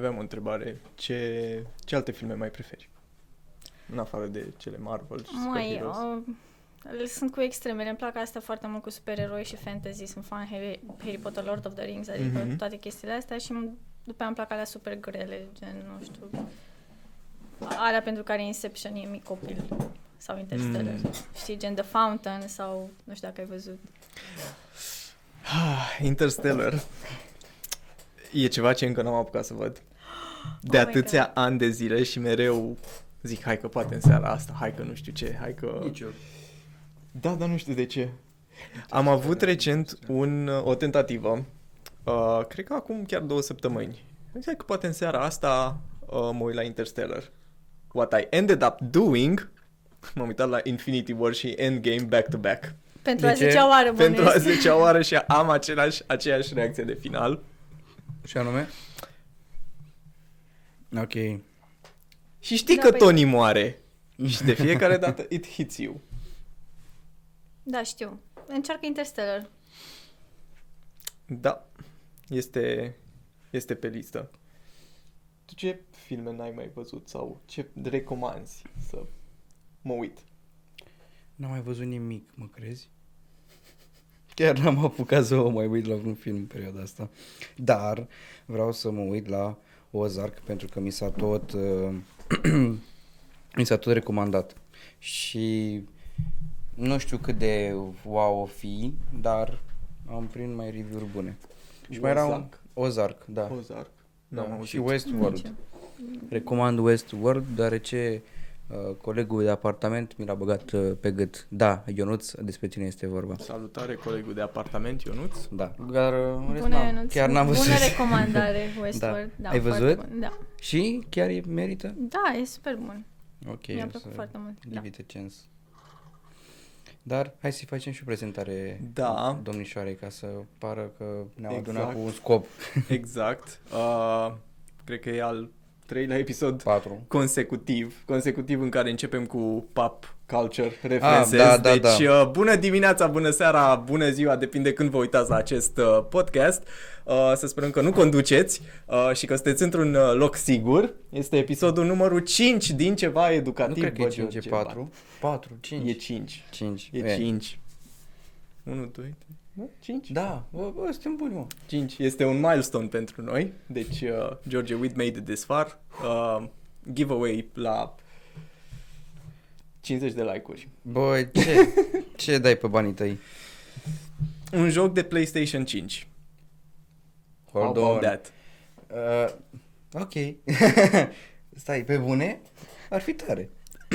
mai aveam o întrebare. Ce, ce alte filme mai preferi? În afară de cele Marvel și Mai, superheroes. uh, sunt cu extremele. Îmi plac asta foarte mult cu supereroi și fantasy. Sunt fan Harry, Harry Potter, Lord of the Rings, adică Mhm. toate chestiile astea și m- după aia îmi plac alea super grele, gen, nu știu, alea pentru care Inception e mic copil sau Interstellar. Mm. Știi, gen The Fountain sau nu știu dacă ai văzut. Ah, Interstellar. E ceva ce încă n-am apucat să văd. De Oh my atâția ani de zile și mereu zic, hai că poate în seara asta, hai că nu știu ce, hai că... Nici eu. Da, dar nu știu de ce. Am avut recent un, o tentativă, uh, cred că acum chiar două săptămâni. Zic că poate în seara asta uh, mă uit la Interstellar. What I ended up doing, m-am uitat la Infinity War și Endgame back-to-back. Pentru De a ce? zecea oară, Pentru a bănuiesc. zecea oară și am același, aceeași reacție de final. Și anume? Ok. Și știi Da, că păi- Tony moare. Și de fiecare dată it hits you. Da, știu. Încearcă Interstellar. Da, este, este pe listă. Tu ce filme n-ai mai văzut sau ce recomanzi să mă uit? N-am mai văzut nimic, mă crezi? Chiar n-am apucat să mă mai uit la un film în perioada asta. Dar vreau să mă uit la Ozark pentru că mi s-a tot uh, mi s-a tot recomandat. Și nu știu cât de wow o fi, dar am prin mai review-uri bune. Și mai era un Ozark. Ozark, da. Ozark. da. N-am și auzit. Westworld. Nici eu. Recomand Westworld, deoarece uh, colegul de apartament mi l-a băgat uh, pe gât. Da, Ionuț, despre tine este vorba. Salutare colegul de apartament, Ionuț. Da, dar uh, în rest, Bună, n-am, Ionuț. chiar n-am văzut. Bună recomandare, Westworld. Da. Ai foarte văzut? Bun. Da. Și chiar e merită? da, e super bun. Ok, Mi-a o plăcut să foarte mult. Da. Give it a chance. Dar hai să-i facem și o prezentare Da. domnișoare ca să pară că ne-au Exact. adunat cu un scop. Exact. Uh, cred că e al treilea episod 4. consecutiv, consecutiv în care începem cu pop culture references. da, da, deci, da. Uh, bună dimineața, bună seara, bună ziua, depinde când vă uitați la acest uh, podcast. Uh, să sperăm că nu conduceți uh, și că sunteți într-un uh, loc sigur. Este episodul numărul 5 din ceva Nu educativ. cred că e Bă, 5, e George, 4. 4, 5. E 5. 5. E 5. 1, 2, 3, 5? Da, bă, bă, suntem buni, mă. 5 este un milestone pentru noi. Deci, uh, George, we've made it this far. Uh, giveaway la 50 de like-uri. Bă, ce, ce dai pe banii tăi? Un joc de PlayStation 5. Hold How about on. that? Uh, ok. Stai, pe bune? Ar fi tare.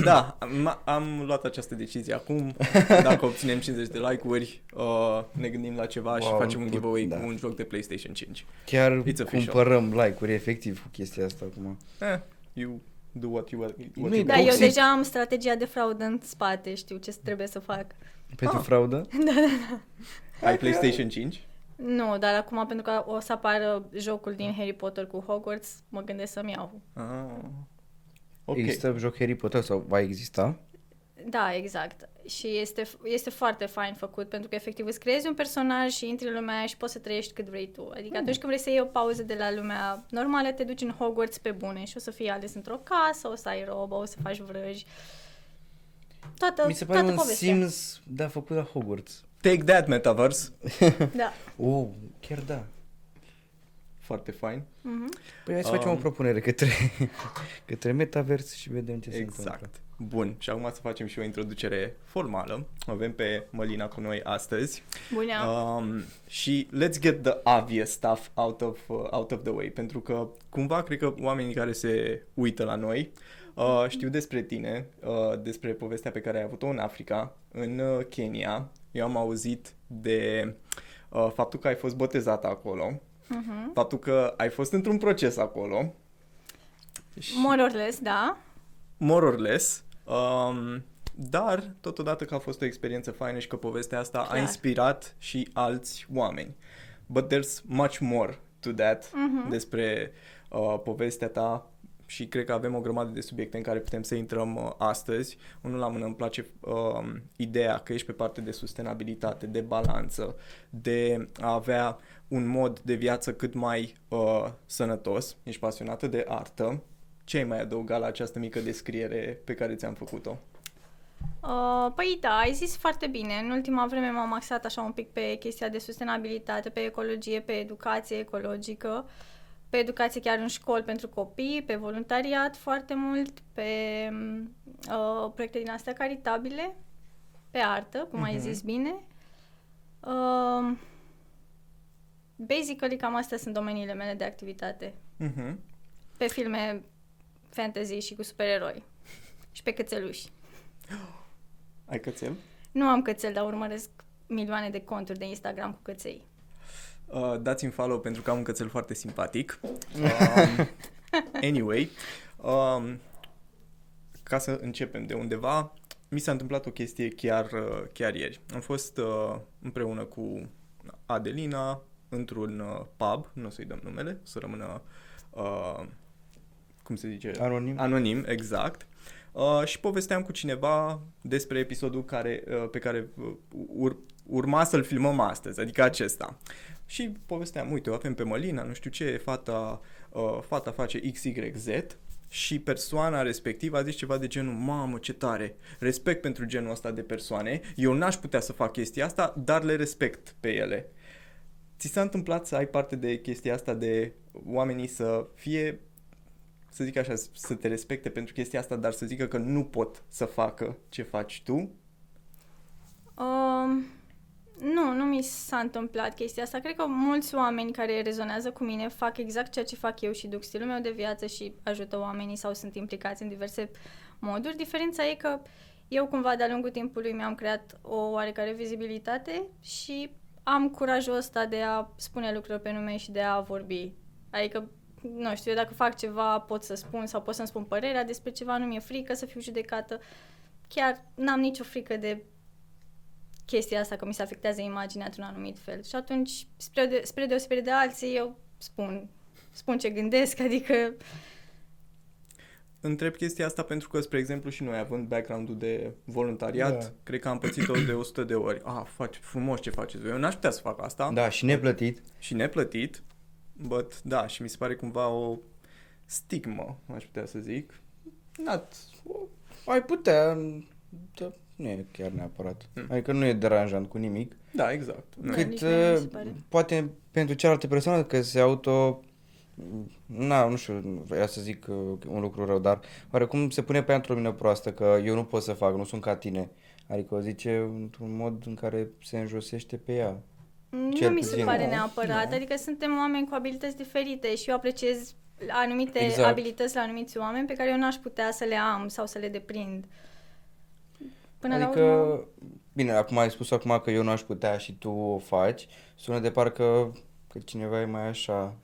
Da, am, am luat această decizie acum. Dacă obținem 50 de like-uri, uh, ne gândim la ceva și Wow, facem un put- giveaway da. cu un joc de PlayStation 5. Chiar It's official. cumpărăm like-uri efectiv cu chestia asta acum. Eh, you do what you, what Nu-i you Da, Boxing. eu deja am strategia de fraudă în spate, știu ce trebuie să fac. Pentru Ah. fraudă? Ai PlayStation 5? Nu, dar acum pentru că o să apară jocul din Harry Potter cu Hogwarts, mă gândesc să-mi iau. Ah. Ok. Există joc Harry Potter sau va exista? Da, exact. Și este, este foarte fain făcut, pentru că efectiv îți creezi un personaj și intri în lumea aia și poți să trăiești cât vrei tu. Adică atunci când vrei să iei o pauză de la lumea normală, te duci în Hogwarts pe bune și o să fii ales într-o casă, o să ai robă, o să faci vrăji. Toată, Mi se pare toată un povestea. Sims de a făcut la Hogwarts. Take that, Metaverse. Da. Oh, chiar da. Foarte fain. Mhm. Păi hai să facem Um. o propunere către, către Metavers și vedem ce se întâmplă. Exact. Bun, și acum să facem și o introducere formală. Avem pe Mălina cu noi astăzi. Bună. Um, și let's get the obvious stuff out of, uh, out of the way, pentru că cumva cred că oamenii care se uită la noi uh, știu despre tine, uh, despre povestea pe care ai avut-o în Africa, în uh, Kenya. Eu am auzit de uh, faptul că ai fost botezată acolo, Mhm. faptul că ai fost într-un proces acolo, și- More or less, da. more or less, um, dar totodată că a fost o experiență faină și că povestea asta Clar. a inspirat și alți oameni. But there's much more to that Mhm. despre uh, povestea ta și cred că avem o grămadă de subiecte în care putem să intrăm uh, astăzi. Unul la mână îmi place uh, ideea că ești pe parte de sustenabilitate, de balanță, de a avea un mod de viață cât mai uh, sănătos. Ești pasionată de artă. Ce ai mai adăugat la această mică descriere pe care ți-am făcut-o? Uh, păi da, ai zis foarte bine. În ultima vreme m-am axat așa un pic pe chestia de sustenabilitate, pe ecologie, pe educație ecologică, pe educație chiar în școli pentru copii, pe voluntariat foarte mult, pe uh, proiecte din astea caritabile, pe artă, cum uh-huh. ai mhm. zis bine. Uh, basically, cam astea sunt domeniile mele de activitate. Uh-huh. Pe filme fantasy și cu supereroi. și pe cățeluși. Ai cățel? Nu am cățel, dar urmăresc milioane de conturi de Instagram cu căței. Uh, dați-mi follow pentru că am un cățel foarte simpatic. Um, anyway, um, ca să începem de undeva, mi s-a întâmplat o chestie chiar, uh, chiar ieri. Am fost uh, împreună cu Adelina într-un uh, pub, nu o să-i dăm numele, să rămână, uh, cum se zice? Anonim. Anonim, exact. Uh, și povesteam cu cineva despre episodul care, uh, pe care uh, ur, urma să-l filmăm astăzi, adică acesta. Și povesteam, uite, o avem pe Mălina, nu știu ce, fata, uh, fata face XYZ și persoana respectivă a zis ceva de genul, mamă, ce tare, respect pentru genul ăsta de persoane, eu n-aș putea să fac chestia asta, dar le respect pe ele. Ți s-a întâmplat să ai parte de chestia asta de oamenii să fie să zic așa, să te respecte pentru chestia asta, dar să zică că nu pot să facă ce faci tu? Um, nu, nu mi s-a întâmplat chestia asta. Cred că mulți oameni care rezonează cu mine fac exact ceea ce fac eu și duc stilul meu de viață și ajută oamenii sau sunt implicați în diverse moduri. Diferența e că eu cumva de-a lungul timpului mi-am creat o oarecare vizibilitate și am curajul ăsta de a spune lucruri pe nume și de a vorbi. Adică nu știu, eu dacă fac ceva pot să spun sau pot să-mi spun părerea despre ceva, nu mi-e frică să fiu judecată. Chiar n-am nicio frică de chestia asta, că mi se afectează imaginea într-un anumit fel. Și atunci, spre, de, spre deosebire de alții, eu spun, spun ce gândesc, adică... Întreb chestia asta pentru că, spre exemplu, și noi având background-ul de voluntariat, da. cred că am pățit-o de 100 de ori. Ah, faci frumos ce faceți Eu n-aș putea să fac asta. Da, și neplătit. Și neplătit. But, da, și mi se pare cumva o stigmă, aș putea să zic. Not, ai putea, da, nu e chiar neapărat. Hmm. Adică nu e deranjant cu nimic. Da, exact. Cât uh, poate pentru cealaltă persoană că se auto Na, nu știu, vreau să zic uh, un lucru rău, dar oarecum se pune pe într-o lumină proastă că eu nu pot să fac, nu sunt ca tine. Adică o zice într-un mod în care se înjosește pe ea. Nu mi se pare neapărat, nu. adică suntem oameni cu abilități diferite și eu apreciez anumite exact. abilități la anumiți oameni pe care eu n-aș putea să le am sau să le deprind. Până adică, la urmă... bine, acum ai spus acum că eu nu aș putea și tu o faci, sună de parcă că cineva e mai așa.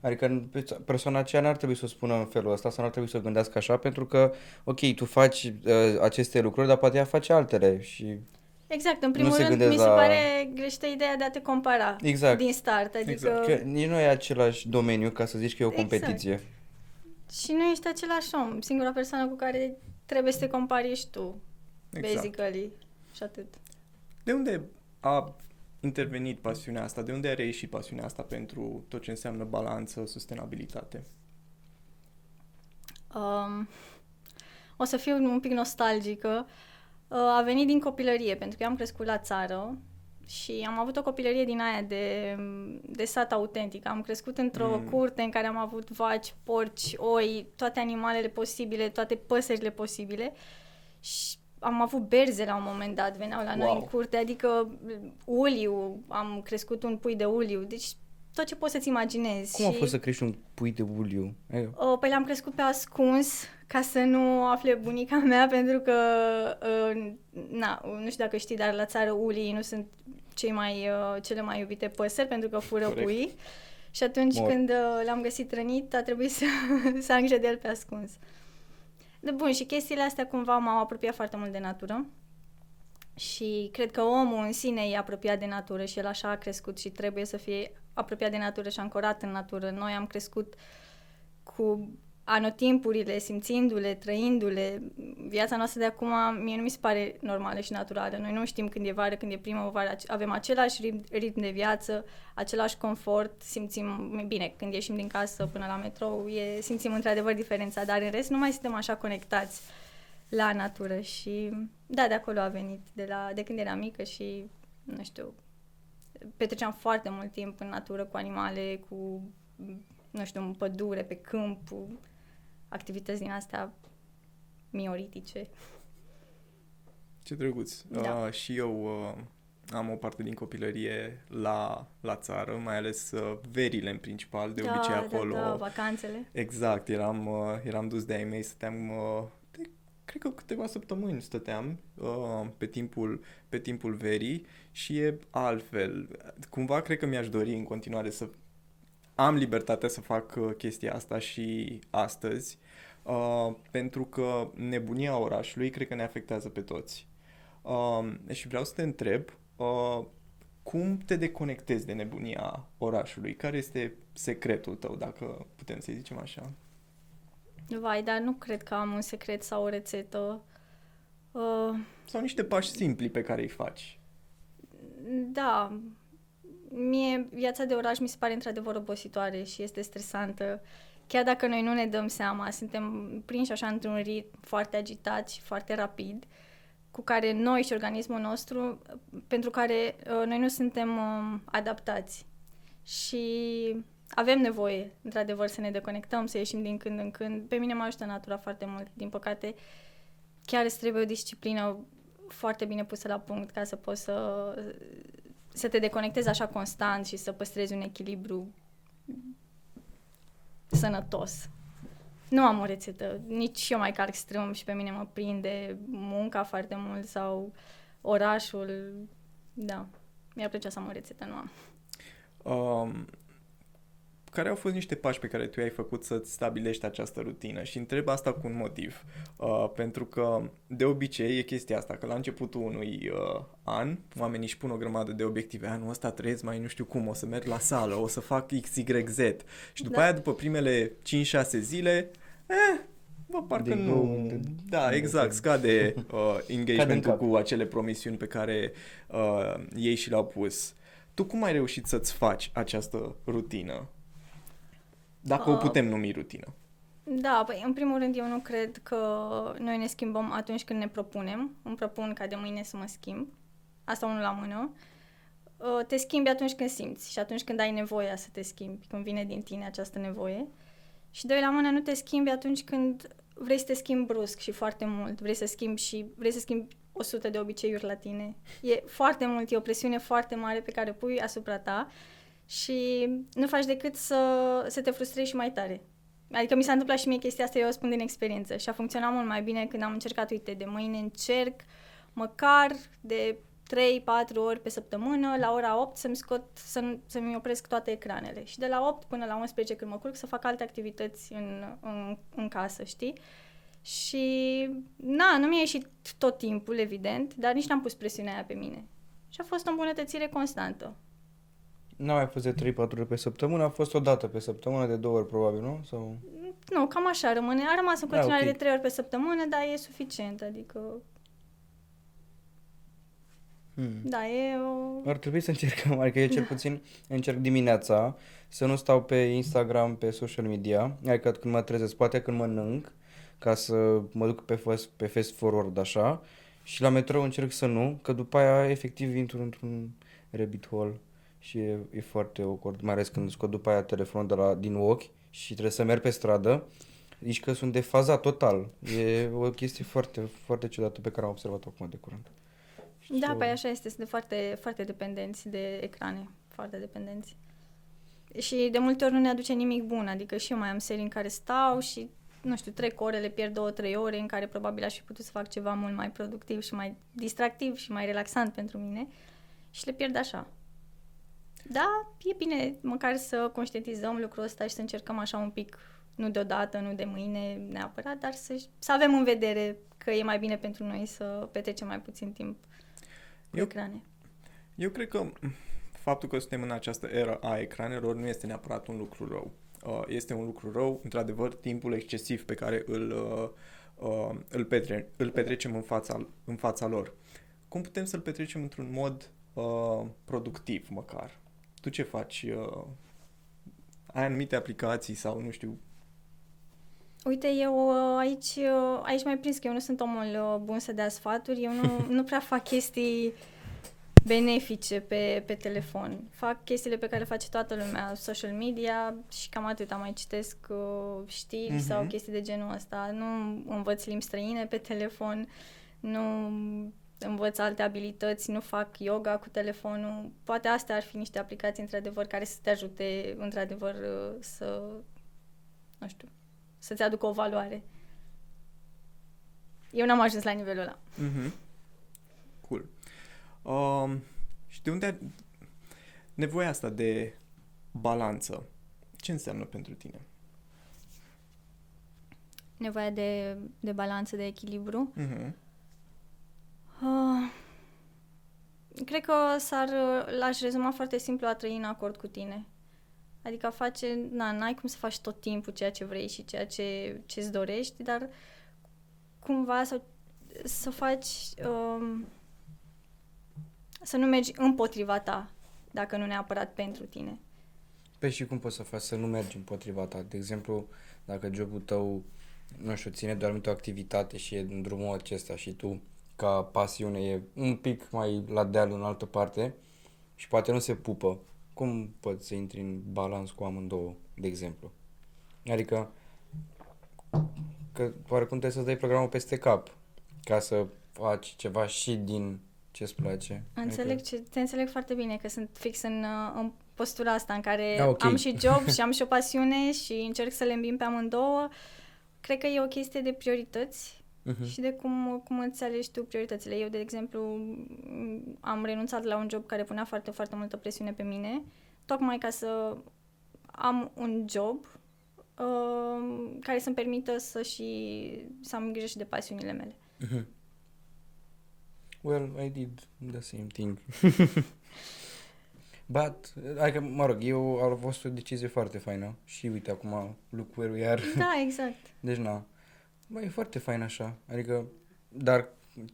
Adică persoana aceea n-ar trebui să o spună în felul ăsta sau n-ar trebui să o gândească așa pentru că, ok, tu faci uh, aceste lucruri, dar poate ea face altele și Exact, în primul rând mi se la... pare greșită ideea de a te compara exact. din start. Adică... Exact. Că nici nu e același domeniu ca să zici că e o exact. competiție. Exact. Și nu ești același om. Singura persoană cu care trebuie să te compari ești tu. Exact. Basically. Și atât. De unde a intervenit pasiunea asta? De unde a reieșit pasiunea asta pentru tot ce înseamnă balanță, sustenabilitate? Um, o să fiu un pic nostalgică. Uh, a venit din copilărie, pentru că eu am crescut la țară și am avut o copilărie din aia de, de sat autentic. Am crescut într-o mm. curte în care am avut vaci, porci, oi, toate animalele posibile, toate păsările posibile și am avut berze la un moment dat, veneau la wow. noi în curte, adică uliu, am crescut un pui de uliu, deci tot ce poți să-ți imaginezi. Cum și... a fost să crești un pui de uliu? O, păi l-am crescut pe ascuns ca să nu afle bunica mea pentru că, uh, na, nu știu dacă știi, dar la țară ulii nu sunt cei mai, uh, cele mai iubite păsări pentru că fură Corect. pui. Și atunci Mor. când uh, l-am găsit rănit, a trebuit să, să am grijă de el pe ascuns. De bun, și chestiile astea cumva m-au apropiat foarte mult de natură. Și cred că omul în sine e apropiat de natură și el așa a crescut și trebuie să fie apropiat de natură și ancorat în natură. Noi am crescut cu anotimpurile, simțindu-le, trăindu-le. Viața noastră de acum mie nu mi se pare normală și naturală. Noi nu știm când e vară, când e primăvară, avem același ritm, ritm de viață, același confort, simțim bine când ieșim din casă până la metrou, e, simțim într-adevăr diferența, dar în rest nu mai suntem așa conectați la natură și da, de acolo a venit, de, la, de când eram mică și nu știu, petreceam foarte mult timp în natură cu animale, cu nu știu, în pădure, pe câmp, activități din astea mioritice. Ce drăguț. Da. Uh, și eu uh, am o parte din copilărie la, la țară, mai ales uh, verile în principal, de da, obicei da, acolo. Da, vacanțele. Exact, eram, uh, eram dus de ai mei, stăteam, uh, de, cred că câteva săptămâni stăteam uh, pe, timpul, pe timpul verii și e altfel. Cumva cred că mi-aș dori în continuare să am libertatea să fac uh, chestia asta și astăzi, uh, pentru că nebunia orașului cred că ne afectează pe toți. Uh, și vreau să te întreb, uh, cum te deconectezi de nebunia orașului? Care este secretul tău, dacă putem să zicem așa? Vai, dar nu cred că am un secret sau o rețetă. Uh... Sau niște pași simpli pe care îi faci. Da, mie viața de oraș mi se pare într-adevăr obositoare și este stresantă. Chiar dacă noi nu ne dăm seama, suntem prinși așa într-un ritm foarte agitat și foarte rapid, cu care noi și organismul nostru, pentru care uh, noi nu suntem uh, adaptați. Și avem nevoie, într-adevăr, să ne deconectăm, să ieșim din când în când. Pe mine mă ajută natura foarte mult. Din păcate, chiar îți trebuie o disciplină foarte bine pusă la punct ca să poți să, să te deconectezi așa constant și să păstrezi un echilibru sănătos. Nu am o rețetă, nici eu mai calc strâm și pe mine mă prinde munca foarte mult sau orașul. Da, mi-ar plăcea să am o rețetă, nu am. Um, care au fost niște pași pe care tu ai făcut să-ți stabilești această rutină? Și întreb asta cu un motiv. Uh, pentru că de obicei e chestia asta, că la începutul unui uh, an oamenii își pun o grămadă de obiective. Anul ăsta trăiesc mai nu știu cum, o să merg la sală, o să fac XYZ. Și după da. aia, după primele 5-6 zile, eh, Bă, parcă Din nu... De... Da, exact, scade uh, engagementul cu acele promisiuni pe care uh, ei și le-au pus. Tu cum ai reușit să-ți faci această rutină? Dacă uh, o putem numi rutină. Da, păi în primul rând eu nu cred că noi ne schimbăm atunci când ne propunem. Îmi propun ca de mâine să mă schimb. Asta unul la mână. Uh, te schimbi atunci când simți și atunci când ai nevoia să te schimbi, când vine din tine această nevoie. Și doi la mână nu te schimbi atunci când vrei să te schimbi brusc și foarte mult. Vrei să schimbi și vrei să schimbi 100 de obiceiuri la tine. E foarte mult, e o presiune foarte mare pe care o pui asupra ta și nu faci decât să, să te frustrezi și mai tare. Adică mi s-a întâmplat și mie chestia asta, eu o spun din experiență și a funcționat mult mai bine când am încercat, uite, de mâine încerc măcar de 3-4 ori pe săptămână, la ora 8 să-mi scot, să, să-mi opresc toate ecranele și de la 8 până la 11 când mă culc să fac alte activități în, în, în casă, știi? Și, na, nu mi-a ieșit tot timpul, evident, dar nici n-am pus presiunea aia pe mine. Și a fost o îmbunătățire constantă. Nu a mai fost de 3-4 ori pe săptămână, a fost o dată pe săptămână, de două ori probabil, nu? Sau... Nu, cam așa rămâne. A rămas în continuare okay. de 3 ori pe săptămână, dar e suficient, adică... Hmm. Da, e o... Ar trebui să încercăm, adică eu cel puțin încerc dimineața să nu stau pe Instagram, pe social media, adică când mă trezesc, poate când mănânc, ca să mă duc pe fast, pe fast forward așa, și la metrou încerc să nu, că după aia efectiv intru într-un rabbit hole și e, e foarte awkward, mai ales când scot după aia telefonul de la, din ochi și trebuie să merg pe stradă, zici că sunt defazat total. E o chestie foarte, foarte ciudată pe care am observat-o acum de curând. Și da, păi așa este, sunt foarte, foarte dependenți de ecrane, foarte dependenți. Și de multe ori nu ne aduce nimic bun, adică și eu mai am serii în care stau și, nu știu, trec ore, le pierd două, trei ore în care probabil aș fi putut să fac ceva mult mai productiv și mai distractiv și mai relaxant pentru mine și le pierd așa. Da, e bine măcar să conștientizăm lucrul ăsta și să încercăm așa un pic, nu deodată, nu de mâine neapărat, dar să, să avem în vedere că e mai bine pentru noi să petrecem mai puțin timp cu eu, ecrane. Eu cred că faptul că suntem în această era a ecranelor nu este neapărat un lucru rău. uh, este un lucru rău. Într-adevăr, timpul excesiv pe care îl, uh, uh, îl, petre- îl petrecem în fața, în fața lor. Cum putem să-l petrecem într-un mod uh, productiv, măcar? Tu ce faci? Uh, ai anumite aplicații sau, nu știu, Uite, eu uh, aici, uh, aici mai prins că eu nu sunt omul uh, bun să dea sfaturi, eu nu, nu prea fac chestii benefice pe, pe telefon. Fac chestiile pe care le face toată lumea, social media și cam atât. Mai citesc uh, știri uh-huh. sau chestii de genul ăsta. Nu învăț limbi străine pe telefon, nu învăț alte abilități, nu fac yoga cu telefonul. Poate astea ar fi niște aplicații, într-adevăr, care să te ajute, într-adevăr, să, nu știu, să-ți aducă o valoare. Eu n-am ajuns la nivelul ăla. Mm-hmm. Cool. Um, și de unde nevoia asta de balanță, ce înseamnă pentru tine? Nevoia de, de balanță, de echilibru? Mm-hmm. Uh, cred că s-ar, l-aș rezuma foarte simplu a trăi în acord cu tine. Adică a face, na, n-ai cum să faci tot timpul ceea ce vrei și ceea ce îți dorești, dar cumva să, să faci, um, să nu mergi împotriva ta, dacă nu neapărat pentru tine. Păi și cum poți să faci să nu mergi împotriva ta? De exemplu, dacă jobul tău, nu știu, ține doar o activitate și e în drumul acesta și tu, ca pasiune, e un pic mai la deal în altă parte și poate nu se pupă, cum poți să intri în balans cu amândouă, de exemplu? Adică, că oarecum trebuie să dai programul peste cap ca să faci ceva și din ce îți place. Înțeleg, adică... ce, te înțeleg foarte bine că sunt fix în, în postura asta în care Ah, okay. am și job și am și o pasiune și încerc să le îmbin pe amândouă. Cred că e o chestie de priorități uh-huh. și de cum, cum îți alegi tu prioritățile. Eu, de exemplu, am renunțat la un job care punea foarte, foarte multă presiune pe mine, tocmai ca să am un job uh, care să-mi permită să și să am grijă și de pasiunile mele. Uh-huh. Well, I did the same thing. But, adică, mă rog, eu a fost o decizie foarte faină și uite acum, look where we are. Da, exact. deci, na. Bă, e foarte fain așa. Adică, dar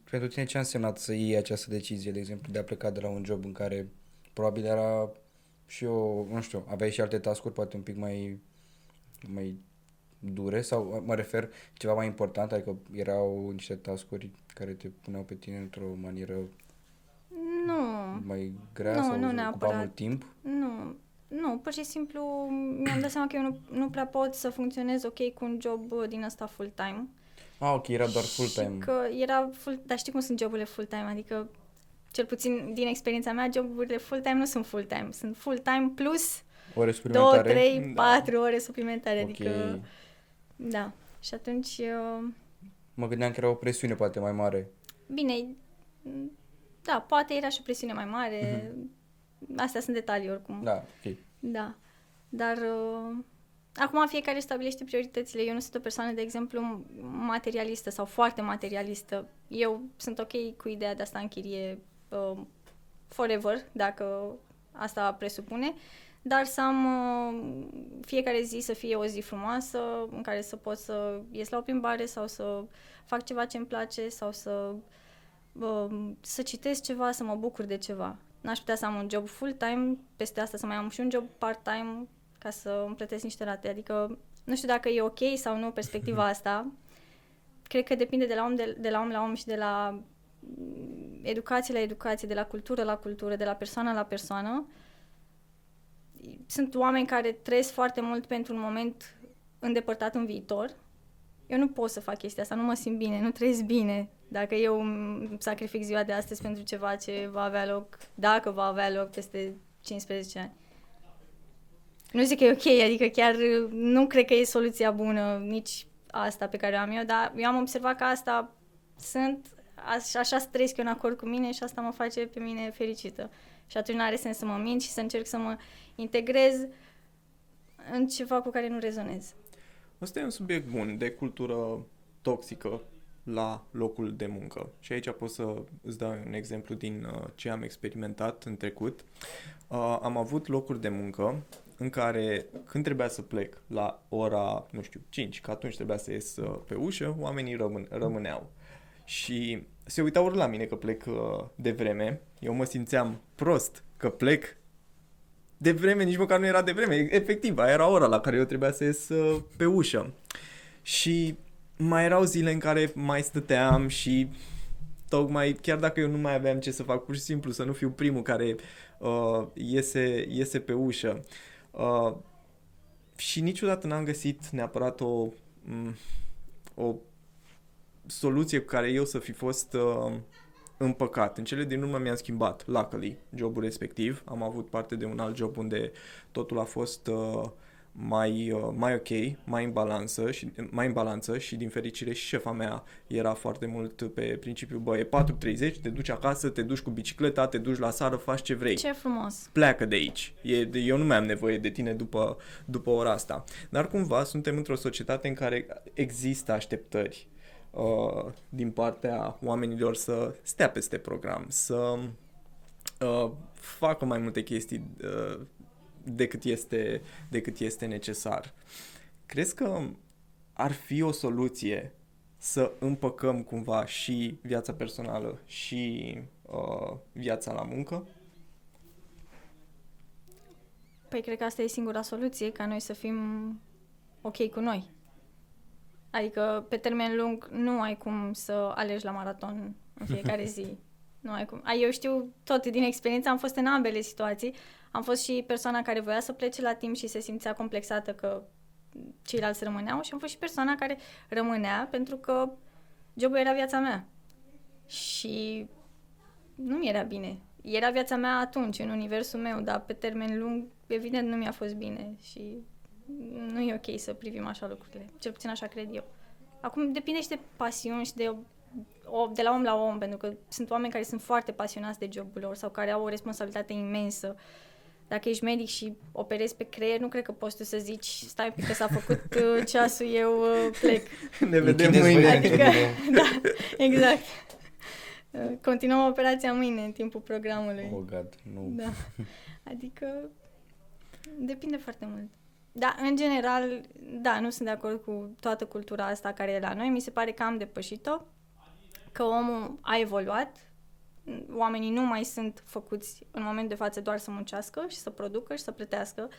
pentru tine ce a însemnat să iei această decizie, de exemplu, de a pleca de la un job în care probabil era și eu, nu știu, aveai și alte tascuri poate un pic mai, mai dure sau mă refer ceva mai important, adică erau niște tascuri care te puneau pe tine într-o manieră nu. mai grea nu, sau nu ocupa neapărat. mult timp? Nu, nu, pur și simplu mi-am dat seama că eu nu, nu prea pot să funcționez ok cu un job uh, din ăsta full-time. Ah, ok, era doar full-time. Și că era full, dar știi cum sunt joburile full-time, adică cel puțin din experiența mea, joburile full-time nu sunt full-time, sunt full-time plus ore 2, suplimentare? 3, Da. 4 ore suplimentare, Ok. adică da. Și atunci, uh, Mă gândeam că era o presiune poate mai mare. bine, da, poate era și o presiune mai mare, astea sunt detalii oricum. Da, ok. Da. Dar uh, acum fiecare stabilește prioritățile. Eu nu sunt o persoană, de exemplu, materialistă sau foarte materialistă. Eu sunt ok cu ideea de a sta în chirie uh, forever, dacă asta presupune, dar să am uh, fiecare zi să fie o zi frumoasă în care să pot să ies la o plimbare sau să fac ceva ce îmi place sau să uh, să citesc ceva, să mă bucur de ceva. N-aș putea să am un job full-time, peste asta să mai am și un job part-time ca să îmi plătesc niște rate. Adică nu știu dacă e ok sau nu perspectiva asta. Cred că depinde de la om, de, de la om la om și de la mm, educație la educație, de la cultură la cultură, de la persoană la persoană. Sunt oameni care trăiesc foarte mult pentru un moment îndepărtat în viitor. Eu nu pot să fac chestia asta, nu mă simt bine, nu trăiesc bine. Dacă eu îmi sacrific ziua de astăzi pentru ceva ce va avea loc, dacă va avea loc peste 15 ani. Nu zic că e ok, adică chiar nu cred că e soluția bună nici asta pe care o am eu, dar eu am observat că asta sunt, așa, așa trăiesc eu în acord cu mine și asta mă face pe mine fericită. Și atunci nu are sens să mă mint și să încerc să mă integrez în ceva cu care nu rezonez. Ăsta e un subiect bun de cultură toxică la locul de muncă. Și aici pot să îți dau un exemplu din uh, ce am experimentat în trecut. Uh, am avut locuri de muncă în care când trebuia să plec la ora, nu știu, 5, că atunci trebuia să ies uh, pe ușă, oamenii rămân, rămâneau. Și se uitau ori la mine că plec uh, de vreme, eu mă simțeam prost că plec de vreme, nici măcar nu era de vreme, efectiv, aia era ora la care eu trebuia să ies uh, pe ușă. Și mai erau zile în care mai stăteam și tocmai, chiar dacă eu nu mai aveam ce să fac, pur și simplu să nu fiu primul care uh, iese, iese pe ușă. Uh, și niciodată n-am găsit neapărat o, m- o soluție cu care eu să fi fost uh, împăcat. În cele din urmă mi-am schimbat, luckily, jobul respectiv. Am avut parte de un alt job unde totul a fost uh, mai, uh, mai ok, mai în balanță și mai în balanță și din fericire și șefa mea era foarte mult pe principiu, bă, e 4.30, te duci acasă, te duci cu bicicleta, te duci la sară, faci ce vrei. Ce frumos! Pleacă de aici. E, eu nu mai am nevoie de tine după, după ora asta. Dar cumva suntem într-o societate în care există așteptări uh, din partea oamenilor să stea peste program, să uh, facă mai multe chestii uh, decât este, decât este necesar. Crezi că ar fi o soluție să împăcăm cumva și viața personală și uh, viața la muncă? Păi cred că asta e singura soluție, ca noi să fim ok cu noi. Adică, pe termen lung, nu ai cum să alegi la maraton în fiecare zi. Nu ai cum. Eu știu tot din experiență, am fost în ambele situații. Am fost și persoana care voia să plece la timp și se simțea complexată că ceilalți rămâneau și am fost și persoana care rămânea pentru că jobul era viața mea. Și nu mi era bine. Era viața mea atunci, în universul meu, dar pe termen lung, evident, nu mi-a fost bine și nu e ok să privim așa lucrurile. Cel puțin așa cred eu. Acum depinde și de pasiuni și de, o, de la om la om, pentru că sunt oameni care sunt foarte pasionați de jobul lor sau care au o responsabilitate imensă. Dacă ești medic și operezi pe creier, nu cred că poți tu să zici stai un pic că s-a făcut uh, ceasul, eu uh, plec. Ne vedem Închideți mâine. voi Adică, video. da, exact. Uh, Continuăm operația mâine în timpul programului. Oh, God, nu. Da. Adică depinde foarte mult. Da, în general, da, nu sunt de acord cu toată cultura asta care e la noi. Mi se pare că am depășit-o, că omul a evoluat, oamenii nu mai sunt făcuți în moment de față doar să muncească și să producă și să plătească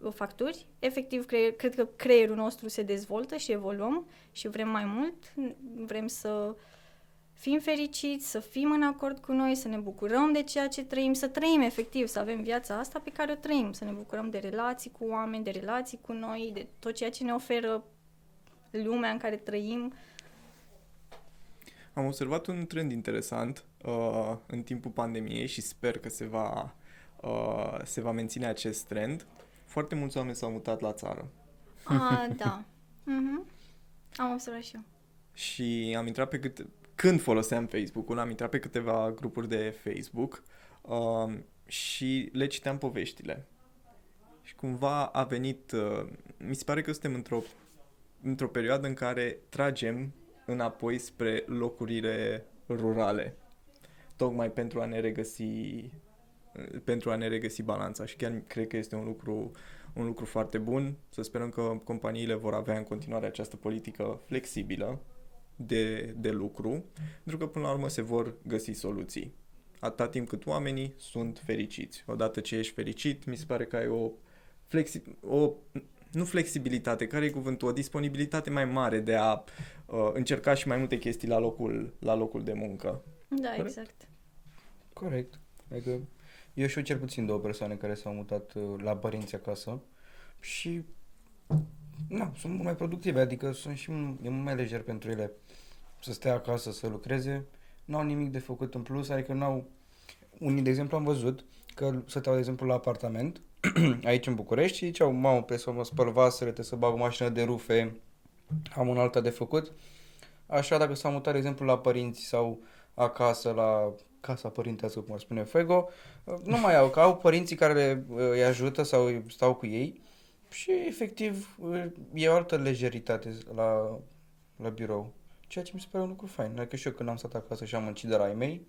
uh, facturi. Efectiv, cre- cred că creierul nostru se dezvoltă și evoluăm și vrem mai mult, vrem să fim fericiți, să fim în acord cu noi, să ne bucurăm de ceea ce trăim, să trăim efectiv, să avem viața asta pe care o trăim, să ne bucurăm de relații cu oameni, de relații cu noi, de tot ceea ce ne oferă lumea în care trăim. Am observat un trend interesant uh, în timpul pandemiei și sper că se va, uh, se va menține acest trend. Foarte mulți oameni s-au mutat la țară Ah, da. Mhm. Am observat și eu. și am intrat pe câte... Când foloseam Facebook-ul, am intrat pe câteva grupuri de Facebook uh, și le citeam poveștile. Și cumva a venit... Uh, mi se pare că suntem într-o, într-o perioadă în care tragem înapoi spre locurile rurale. Tocmai pentru a ne regăsi pentru a ne regăsi balanța și chiar cred că este un lucru, un lucru foarte bun. Să sperăm că companiile vor avea în continuare această politică flexibilă de, de lucru, pentru că până la urmă se vor găsi soluții. Atâta timp cât oamenii sunt fericiți. Odată ce ești fericit, mi se pare că ai o, flexi- o nu flexibilitate, care e cuvântul, o disponibilitate mai mare de a uh, încerca și mai multe chestii la locul, la locul de muncă. Da, Corect. exact. Corect. Adică eu știu cel puțin două persoane care s-au mutat uh, la părinți acasă și na, sunt mult mai productive, adică sunt și m- e mult mai lejer pentru ele să stea acasă, să lucreze, n-au nimic de făcut în plus, adică n-au... Unii, de exemplu, am văzut că stăteau, de exemplu, la apartament, aici în București și ziceau, mamă, pe să mă spăl vasele, trebuie să bag o mașină de rufe, am un alta de făcut. Așa, dacă s-au mutat, de exemplu, la părinți sau acasă, la casa părintească, cum ar spune Fuego, nu mai au, că au părinții care le, îi ajută sau îi stau cu ei și, efectiv, e o altă lejeritate la, la birou. Ceea ce mi se pare un lucru fain. Adică și eu când am stat acasă și am muncit de la ai mei,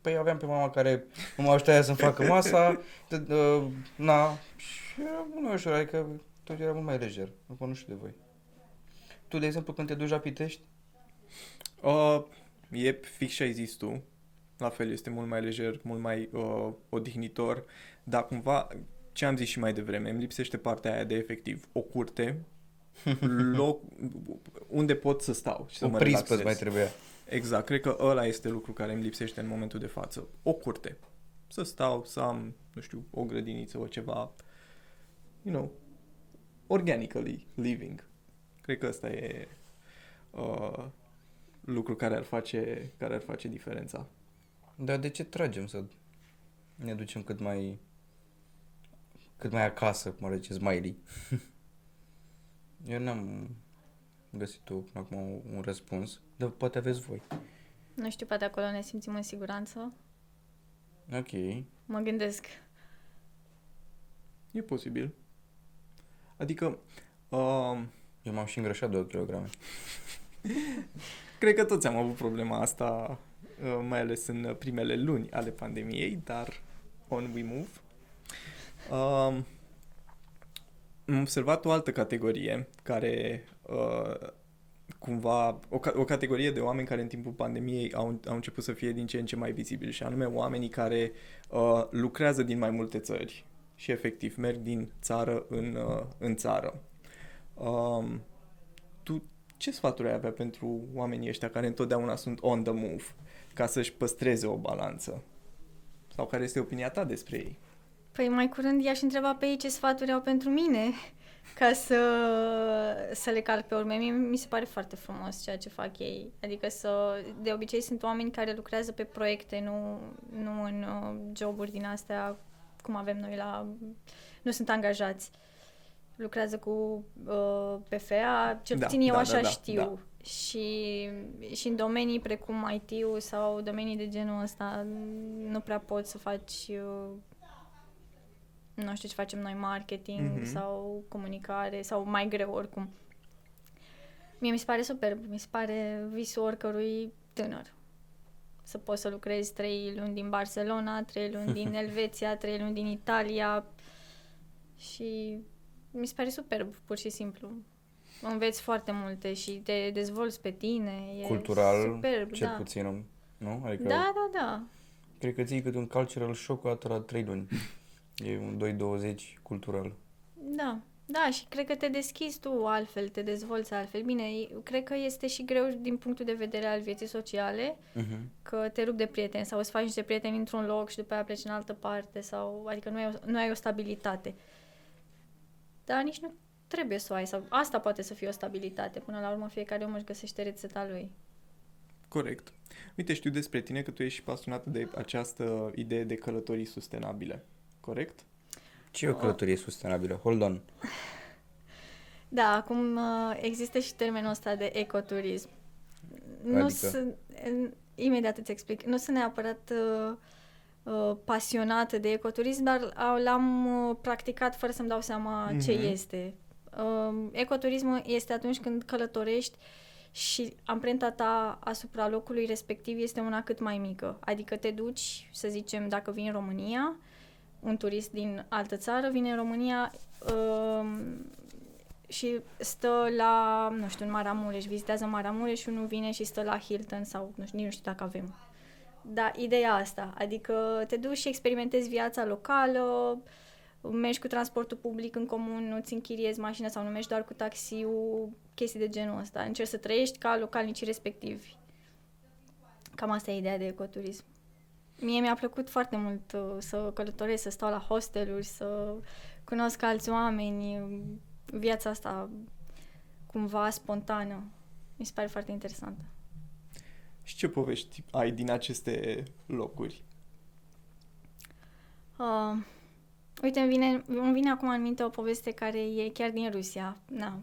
Păi aveam pe mama care mă ajuta să-mi facă masa, de, uh, na, și era mult mai ușor, adică tot era mult mai lejer. Acum nu știu de voi. Tu, de exemplu, când te duci la Pitești, Uh, e fix ce ai zis tu. La fel, este mult mai lejer, mult mai uh, odihnitor, dar cumva, ce am zis și mai devreme, îmi lipsește partea aia de efectiv o curte, loc unde pot să stau și să o mă prispă relaxez. mai trebuia. Exact, cred că ăla este lucru care îmi lipsește în momentul de față. O curte. Să stau, să am, nu știu, o grădiniță, o ceva, you know, organically living. Cred că ăsta e uh, lucru care ar face, care ar face diferența. Dar de ce tragem să ne ducem cât mai cât mai acasă, cum ar zice Smiley? Eu n-am găsit eu până acum un răspuns, dar poate aveți voi. Nu știu, poate acolo ne simțim în siguranță. Ok. Mă gândesc. E posibil. Adică, uh, Eu m-am și îngrășat de 8 kg. cred că toți am avut problema asta, uh, mai ales în primele luni ale pandemiei, dar on we move. Um, am observat o altă categorie care uh, cumva, o, ca- o categorie de oameni care în timpul pandemiei au, au început să fie din ce în ce mai vizibili și anume oamenii care uh, lucrează din mai multe țări și efectiv merg din țară în, uh, în țară. Um, tu ce sfaturi ai avea pentru oamenii ăștia care întotdeauna sunt on the move ca să-și păstreze o balanță? Sau care este opinia ta despre ei? Păi mai curând i-aș întreba pe ei ce sfaturi au pentru mine ca să, să le calc pe urme. Mie mi se pare foarte frumos ceea ce fac ei. Adică să, de obicei sunt oameni care lucrează pe proiecte, nu, nu în uh, joburi din astea cum avem noi la... Nu sunt angajați. Lucrează cu uh, PFA, cel Da, puțin eu da, așa da, da, știu. da. Și, și în domenii precum IT-ul sau domenii de genul ăsta nu prea poți să faci uh, nu știu ce facem noi, marketing Mhm. sau comunicare sau mai greu oricum. Mie mi se pare superb, mi se pare visul oricărui tânăr. Să poți să lucrezi trei luni din Barcelona, trei luni din Elveția, trei luni din Italia și mi se pare superb, pur și simplu. Înveți foarte multe și te dezvolți pe tine. E Cultural, superb, cel da. puțin, nu? Adică Da, da, da. cred că ții câte un cultural shock o dată la 3 luni. E un 2-20 cultural. Da, da, și cred că te deschizi tu altfel, te dezvolți altfel. Bine, e- cred că este și greu din punctul de vedere al vieții sociale, Uh-huh. că te rup de prieteni sau îți faci niște prieteni într-un loc și după aia pleci în altă parte sau, adică nu ai o, nu ai o stabilitate. Dar nici nu trebuie să o ai, sau asta poate să fie o stabilitate. Până la urmă fiecare om își găsește rețeta lui. Corect. Uite, știu despre tine că tu ești pasionată de această idee de călătorii sustenabile. Corect? Ce e o călătorie sustenabilă? Hold on. Da, acum uh, există și termenul ăsta de ecoturism. Nu Adică? sunt, în- imediat îți explic, nu sunt neapărat uh, uh, pasionată de ecoturism, dar au- l-am uh, practicat fără să-mi dau seama ce Mhm. este. Uh, ecoturismul este atunci când călătorești și amprenta ta asupra locului respectiv este una cât mai mică. Adică te duci, să zicem, dacă vii în România, un turist din altă țară vine în România um, și stă la, nu știu, în Maramureș, vizitează Maramureș și unul vine și stă la Hilton sau nu știu, nici nu știu dacă avem. Da, ideea asta, adică te duci și experimentezi viața locală, mergi cu transportul public în comun, nu-ți închiriezi mașina sau nu mergi doar cu taxiul, chestii de genul ăsta. Încerci să trăiești ca localnicii respectivi. Cam asta e ideea de ecoturism. Mie mi-a plăcut foarte mult uh, să călătoresc, să stau la hosteluri, să cunosc alți oameni, uh, viața asta cumva spontană. Mi se pare foarte interesantă. Și ce povești ai din aceste locuri? Uh, uite, îmi vine, îmi vine acum în minte o poveste care e chiar din Rusia. Na.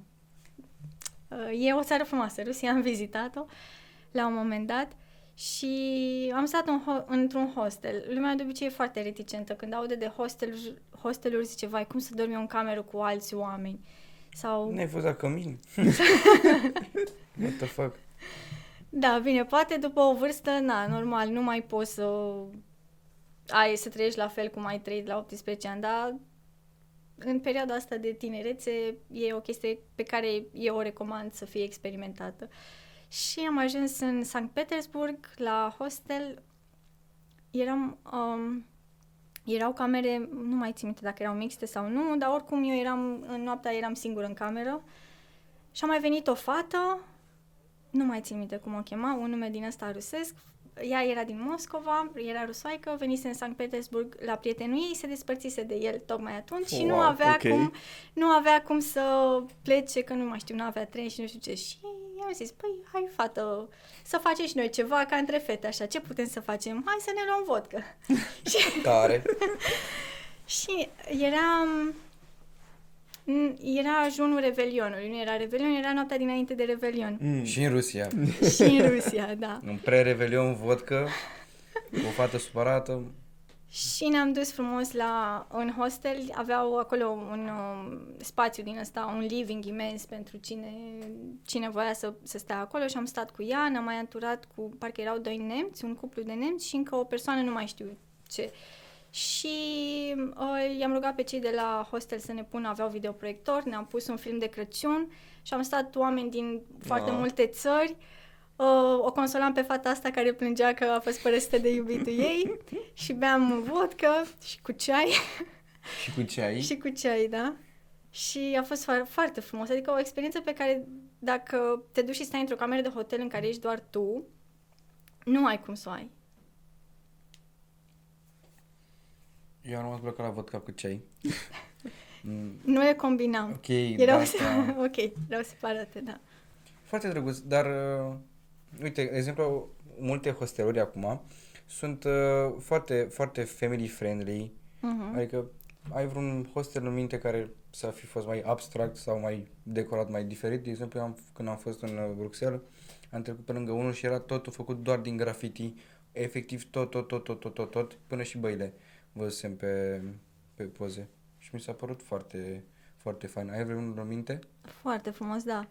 Uh, e o țară frumoasă. Rusia am vizitat-o la un moment dat și am stat în ho- într-un hostel. Lumea de obicei e foarte reticentă. Când aude de hosteluri, hosteluri zice, vai, cum să dormi în cameră cu alți oameni? Sau... N-ai fost la cămin? What the fuck? Da, bine, poate după o vârstă, na, normal, nu mai poți să ai să trăiești la fel cum ai trăit la 18 ani, dar în perioada asta de tinerețe e o chestie pe care eu o recomand să fie experimentată. Și am ajuns în Sankt Petersburg, la hostel. Eram... Um, erau camere, nu mai țin minte dacă erau mixte sau nu, dar oricum eu eram, în noaptea eram singură în cameră și a mai venit o fată, nu mai țin minte cum o chema, un nume din ăsta rusesc, ea era din Moscova, era rusoaică, venise în Sankt Petersburg la prietenul ei, se despărțise de el tocmai atunci wow, și nu avea, okay. cum, nu avea cum să plece, că nu mai știu, nu avea tren și nu știu ce. Și i-am zis, păi, hai fată, să facem și noi ceva ca între fete, așa, ce putem să facem? Hai să ne luăm vodcă. Care? și eram era ajunul Revelionului, nu era Revelion, era noaptea dinainte de Revelion. Mm. Și în Rusia. și în Rusia, da. În pre-Revelion vodcă, o fată supărată. Și ne-am dus frumos la un hostel, aveau acolo un um, spațiu din ăsta, un living imens pentru cine, cine voia să, să stea acolo și am stat cu ea, ne-am mai anturat cu, parcă erau doi nemți, un cuplu de nemți și încă o persoană, nu mai știu ce. Și uh, i-am rugat pe cei de la hostel să ne pună, aveau videoproiector, ne-am pus un film de Crăciun și am stat oameni din foarte wow. multe țări. Uh, o consolam pe fata asta care plângea că a fost părăsită de iubitul ei și beam vodka și cu ceai. Și cu ceai? și cu ceai, da. Și a fost foarte, foarte frumos. Adică o experiență pe care dacă te duci și stai într-o cameră de hotel în care ești doar tu, nu ai cum să o ai. Eu am rămas blocat la vodka cu ceai. nu le combinam. Ok, erau, da, da. ok, erau separate, da. Foarte drăguț, dar uh, uite, de exemplu, multe hosteluri acum sunt uh, foarte, foarte family friendly. Uh-huh. Adică ai vreun hostel în minte care să fi fost mai abstract sau mai decorat, mai diferit. De exemplu, am, când am fost în uh, Bruxelles, am trecut pe lângă unul și era totul făcut doar din graffiti, efectiv tot, tot, tot, tot, tot, tot, tot până și băile văzusem pe, pe poze și mi s-a părut foarte, foarte fain. Ai vreunul în minte? Foarte frumos, da.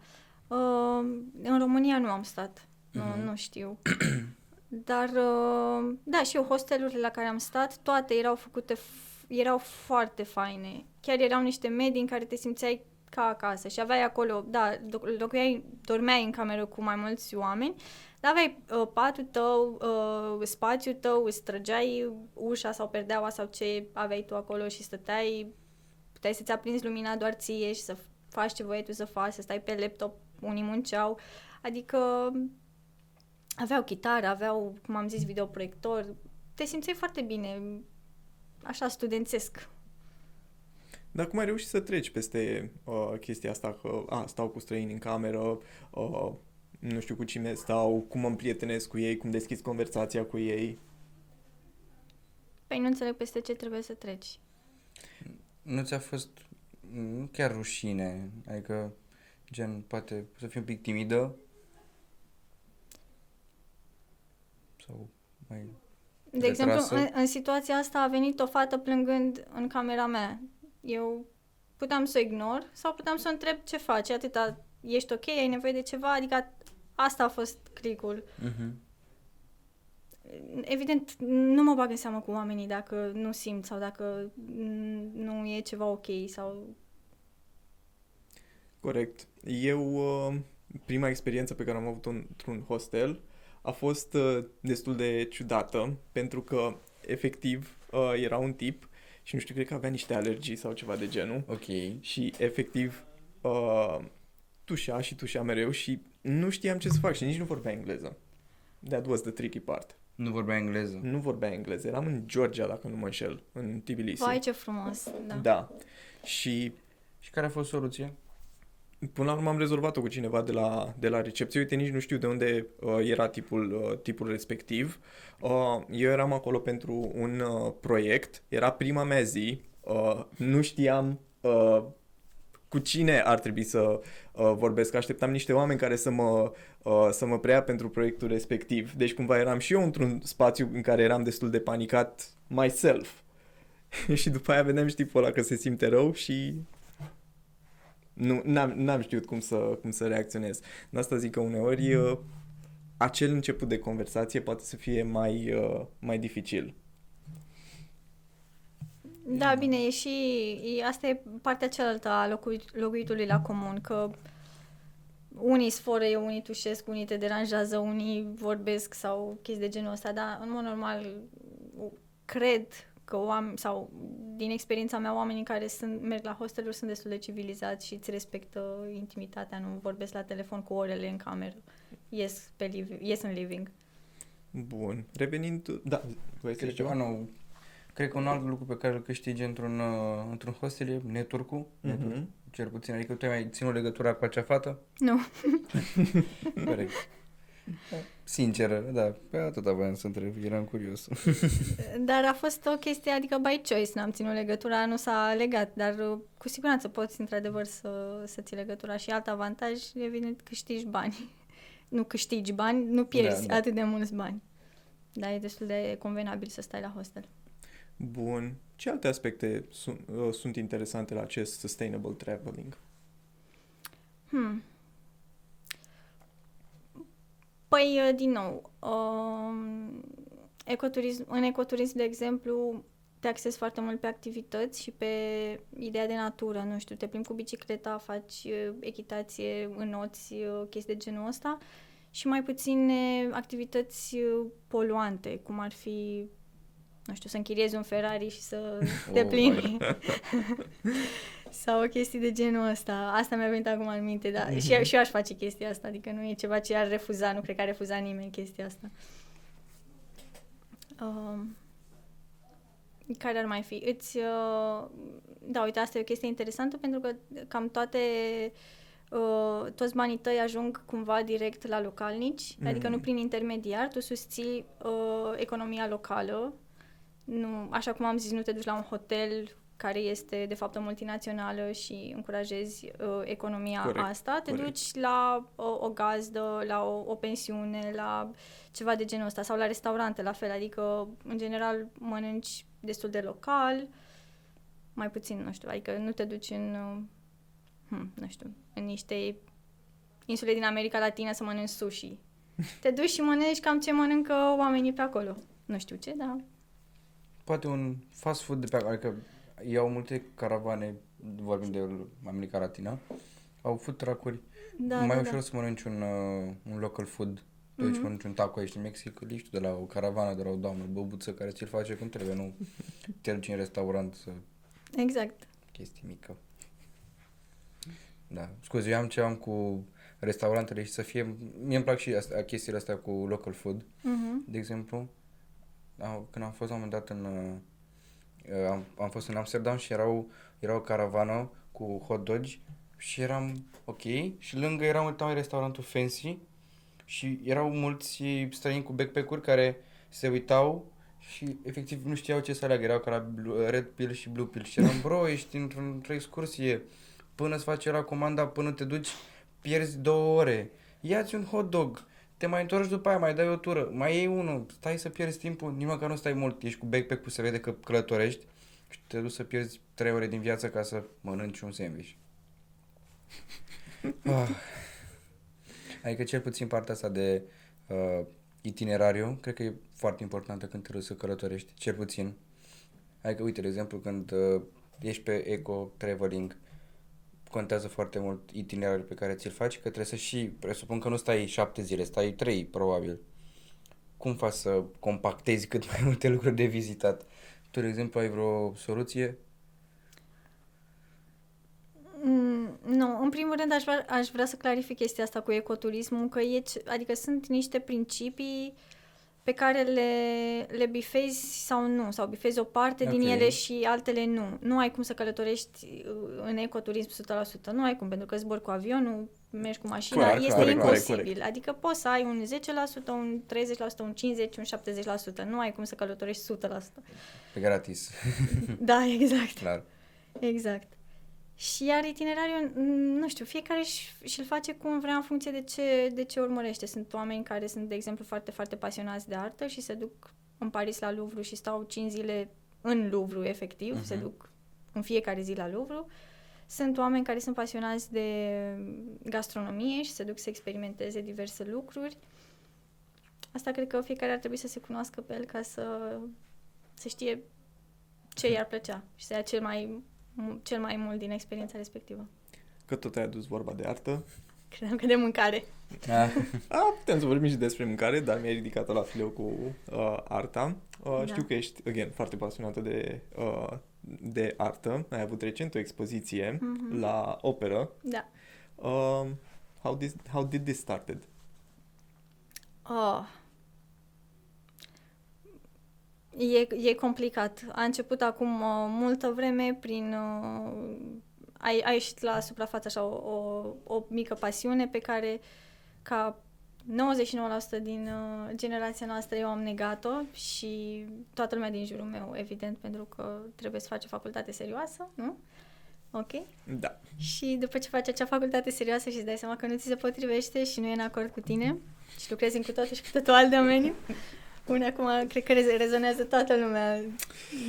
Uh, în România nu am stat, uh-huh. nu, mhm. nu știu. Dar, uh, da, și eu, hostelurile la care am stat, toate erau făcute, f- erau foarte faine. Chiar erau niște medii în care te simțeai ca acasă și aveai acolo, da, locuiai, dormeai în cameră cu mai mulți oameni, dar aveai uh, patul tău, uh, spațiul tău, îți trăgeai ușa sau perdeaua sau ce aveai tu acolo și stăteai, puteai să-ți aprinzi lumina doar ție și să faci ce voiai tu să faci, să stai pe laptop, unii munceau, adică aveau chitară, aveau, cum am zis, videoproiector, te simțeai foarte bine, așa studențesc. Dar cum ai reușit să treci peste uh, chestia asta că a, stau cu străini în cameră, uh, nu știu cu cine stau, cum mă împrietenesc cu ei, cum deschizi conversația cu ei? Păi nu înțeleg peste ce trebuie să treci. Nu ți-a fost nu chiar rușine, adică gen poate să fii un pic timidă? Sau mai De exemplu, în, în situația asta a venit o fată plângând în camera mea. Eu puteam să o ignor sau puteam să o întreb ce faci, atâta. Ești ok, ai nevoie de ceva, adică asta a fost clicul. Uh-huh. Evident, nu mă bag în seamă cu oamenii dacă nu simt sau dacă nu e ceva ok sau... Corect. Eu, uh, prima experiență pe care am avut-o într-un hostel a fost uh, destul de ciudată pentru că, efectiv, uh, era un tip și nu știu, cred că avea niște alergii sau ceva de genul. Ok. Și, efectiv, tușea și tușea mereu și nu știam ce să fac și nici nu vorbea engleză. That was the tricky part. Nu vorbea engleză? Nu vorbea engleză. Eram în Georgia, dacă nu mă înșel, în Tbilisi. Vai, ce frumos. Da. da. Și... Și care a fost soluția? Până la urmă am rezolvat-o cu cineva de la, de la recepție. Uite, nici nu știu de unde uh, era tipul, uh, tipul respectiv. Uh, eu eram acolo pentru un uh, proiect. Era prima mea zi. Uh, nu știam uh, cu cine ar trebui să uh, vorbesc. Așteptam niște oameni care să mă, uh, să mă preia pentru proiectul respectiv. Deci cumva eram și eu într-un spațiu în care eram destul de panicat myself. și după aia vedeam și tipul ăla că se simte rău și nu, n-am, n-am știut cum să, cum să reacționez. De asta zic că uneori uh, acel început de conversație poate să fie mai, uh, mai dificil. Da, bine, e și... E, asta e partea cealaltă a locui, locuitului la comun, că unii sforăie, unii tușesc, unii te deranjează, unii vorbesc sau chestii de genul ăsta, dar în mod normal cred că oameni, sau din experiența mea, oamenii care sunt, merg la hosteluri sunt destul de civilizați și îți respectă intimitatea, nu vorbesc la telefon cu orele în cameră. Ies, pe liv- ies în living. Bun. Revenind... Da, vrei să Cred ceva nou. Cred că un alt lucru pe care îl câștigi într-un, uh, într-un hostel e network-ul. Mhm. Cel puțin, adică tu ai mai ținut legătura cu acea fată? Nu. Corect. Sinceră, da, pe atâta voiam să întreb, eram curios. Dar a fost o chestie, adică by choice, n-am ținut legătura, nu s-a legat, dar uh, cu siguranță poți într-adevăr să, să ții legătura și alt avantaj, evident, câștigi bani. Nu câștigi bani, nu pierzi Da, da, da. atât de mulți bani. Dar e destul de convenabil să stai la hostel. Bun. Ce alte aspecte sunt, uh, sunt interesante la acest sustainable traveling? Hmm. Păi, uh, din nou, um, ecoturism, în ecoturism, de exemplu, te axezi foarte mult pe activități și pe ideea de natură, nu știu, te plimbi cu bicicleta, faci uh, echitație, înoți, uh, chestii de genul ăsta și mai puține activități uh, poluante, cum ar fi, nu știu, să închiriezi un Ferrari și să te Oh, plimbi. Sau o chestie de genul ăsta. Asta mi-a venit acum în minte, dar Mhm. și, eu- și eu aș face chestia asta, adică nu e ceva ce ar refuza, nu cred că ar refuza nimeni chestia asta. Um, care ar mai fi? Îți, uh, da, uite, asta e o chestie interesantă pentru că cam toate uh, toți banii tăi ajung cumva direct la localnici, Mhm. adică nu prin intermediar, tu susții uh, economia locală, nu, așa cum am zis, nu te duci la un hotel care este de fapt o multinațională și încurajezi uh, economia Corect, asta, te corect. duci la o, o gazdă, la o, o pensiune, la ceva de genul ăsta sau la restaurante la fel, adică în general mănânci destul de local, mai puțin, nu știu, adică nu te duci în, uh, hm, nu știu, în niște insule din America Latină să mănânci sushi. Te duci și mănânci cam ce mănâncă oamenii pe acolo. Nu știu ce, dar Poate un fast food de pe acolo, adică iau multe caravane, vorbim de America Latina, au food truck-uri, da, mai da, ușor da. să mănânci un, uh, un local food. Tu mm-hmm. Mhm. mănânci un taco aici în Mexic, îl ieși tu de la o caravană, de la o doamnă băbuță care ți-l face cum trebuie, nu te duci în restaurant să Exact. chestie mică. Da, scuze, eu am ce am cu restaurantele și să fie, mie îmi plac și astea, chestiile astea cu local food, Mhm. de exemplu, am- când am fost la un moment dat în, uh, am, am fost în Amsterdam și erau, era o caravană cu hot dogi și eram ok. Și lângă era uitam restaurantul Fancy și erau mulți străini cu backpack-uri care se uitau și efectiv nu știau ce să aleagă, erau ca la blue, red pill și blue pill. Și eram bro, ești într-o, într-o excursie. Până îți face la comanda, până te duci, pierzi două ore, ia-ți un hot dog, te mai întorci după aia, mai dai o tură, mai iei unul, stai să pierzi timpul, nici măcar nu stai mult, ești cu backpack-ul, se vede că călătorești și te duci să pierzi trei ore din viață ca să mănânci un sandwich. ah. Adică cel puțin partea asta de uh, itinerariu, cred că e foarte importantă când trebuie să călătorești, cel puțin. Adică, uite, de exemplu, când uh, ești pe eco-traveling, contează foarte mult itinerariul pe care ți-l faci, că trebuie să și, presupun că nu stai șapte zile, stai trei, probabil. Cum faci să compactezi cât mai multe lucruri de vizitat? Tu, de exemplu, ai vreo soluție? Mm, nu, în primul rând aș vrea, aș vrea să clarific chestia asta cu ecoturismul, că e, ce- adică sunt niște principii pe care le, le bifezi sau nu, sau bifezi o parte din Ok. ele și altele nu. Nu ai cum să călătorești uh, în ecoturism 100%, nu ai cum, pentru că zbori cu avionul, mergi cu mașina, Clar, este corect, corect, imposibil. corect. Adică poți să ai un 10%, un 30%, un 50%, un 70%, nu ai cum să călătorești 100%. Pe gratis, Da, exact. clar. Exact. Și iar itinerariul, mm, nu știu, fiecare și- și-l face cum vrea în funcție de ce, de ce urmărește. Sunt oameni care sunt, de exemplu, foarte, foarte pasionați de artă și se duc în Paris la Louvre și stau 5 zile în Louvre, efectiv, Mhm. se duc în fiecare zi la Louvre. Sunt oameni care sunt pasionați de gastronomie și se duc să experimenteze diverse lucruri. asta cred că fiecare ar trebui să se cunoască pe el ca să, să știe ce i-ar plăcea și să ia cel mai, mu- cel mai mult din experiența respectivă. Că tot ai adus vorba de artă. Credeam că de mâncare. Ah, A, putem să vorbim și despre mâncare, dar mi-ai ridicat la fileu cu uh, arta. Uh, Da. Știu că ești, again, foarte pasionată de, uh, de artă. Ai avut recent o expoziție Mhm. la operă. Da. Uh, how, this, how did this started? Oh. E, e complicat. A început acum uh, multă vreme prin... Uh, a, a ieșit la suprafață așa o, o, o mică pasiune pe care ca 99% din uh, generația noastră eu am negat-o și toată lumea din jurul meu, evident, pentru că trebuie să faci o facultate serioasă, nu? Ok? Da. Și după ce faci acea facultate serioasă și îți dai seama că nu ți se potrivește și nu e în acord cu tine și lucrezi în cu totul și cu totul alt domeniu, unde acum cred că rez- rezonează toată lumea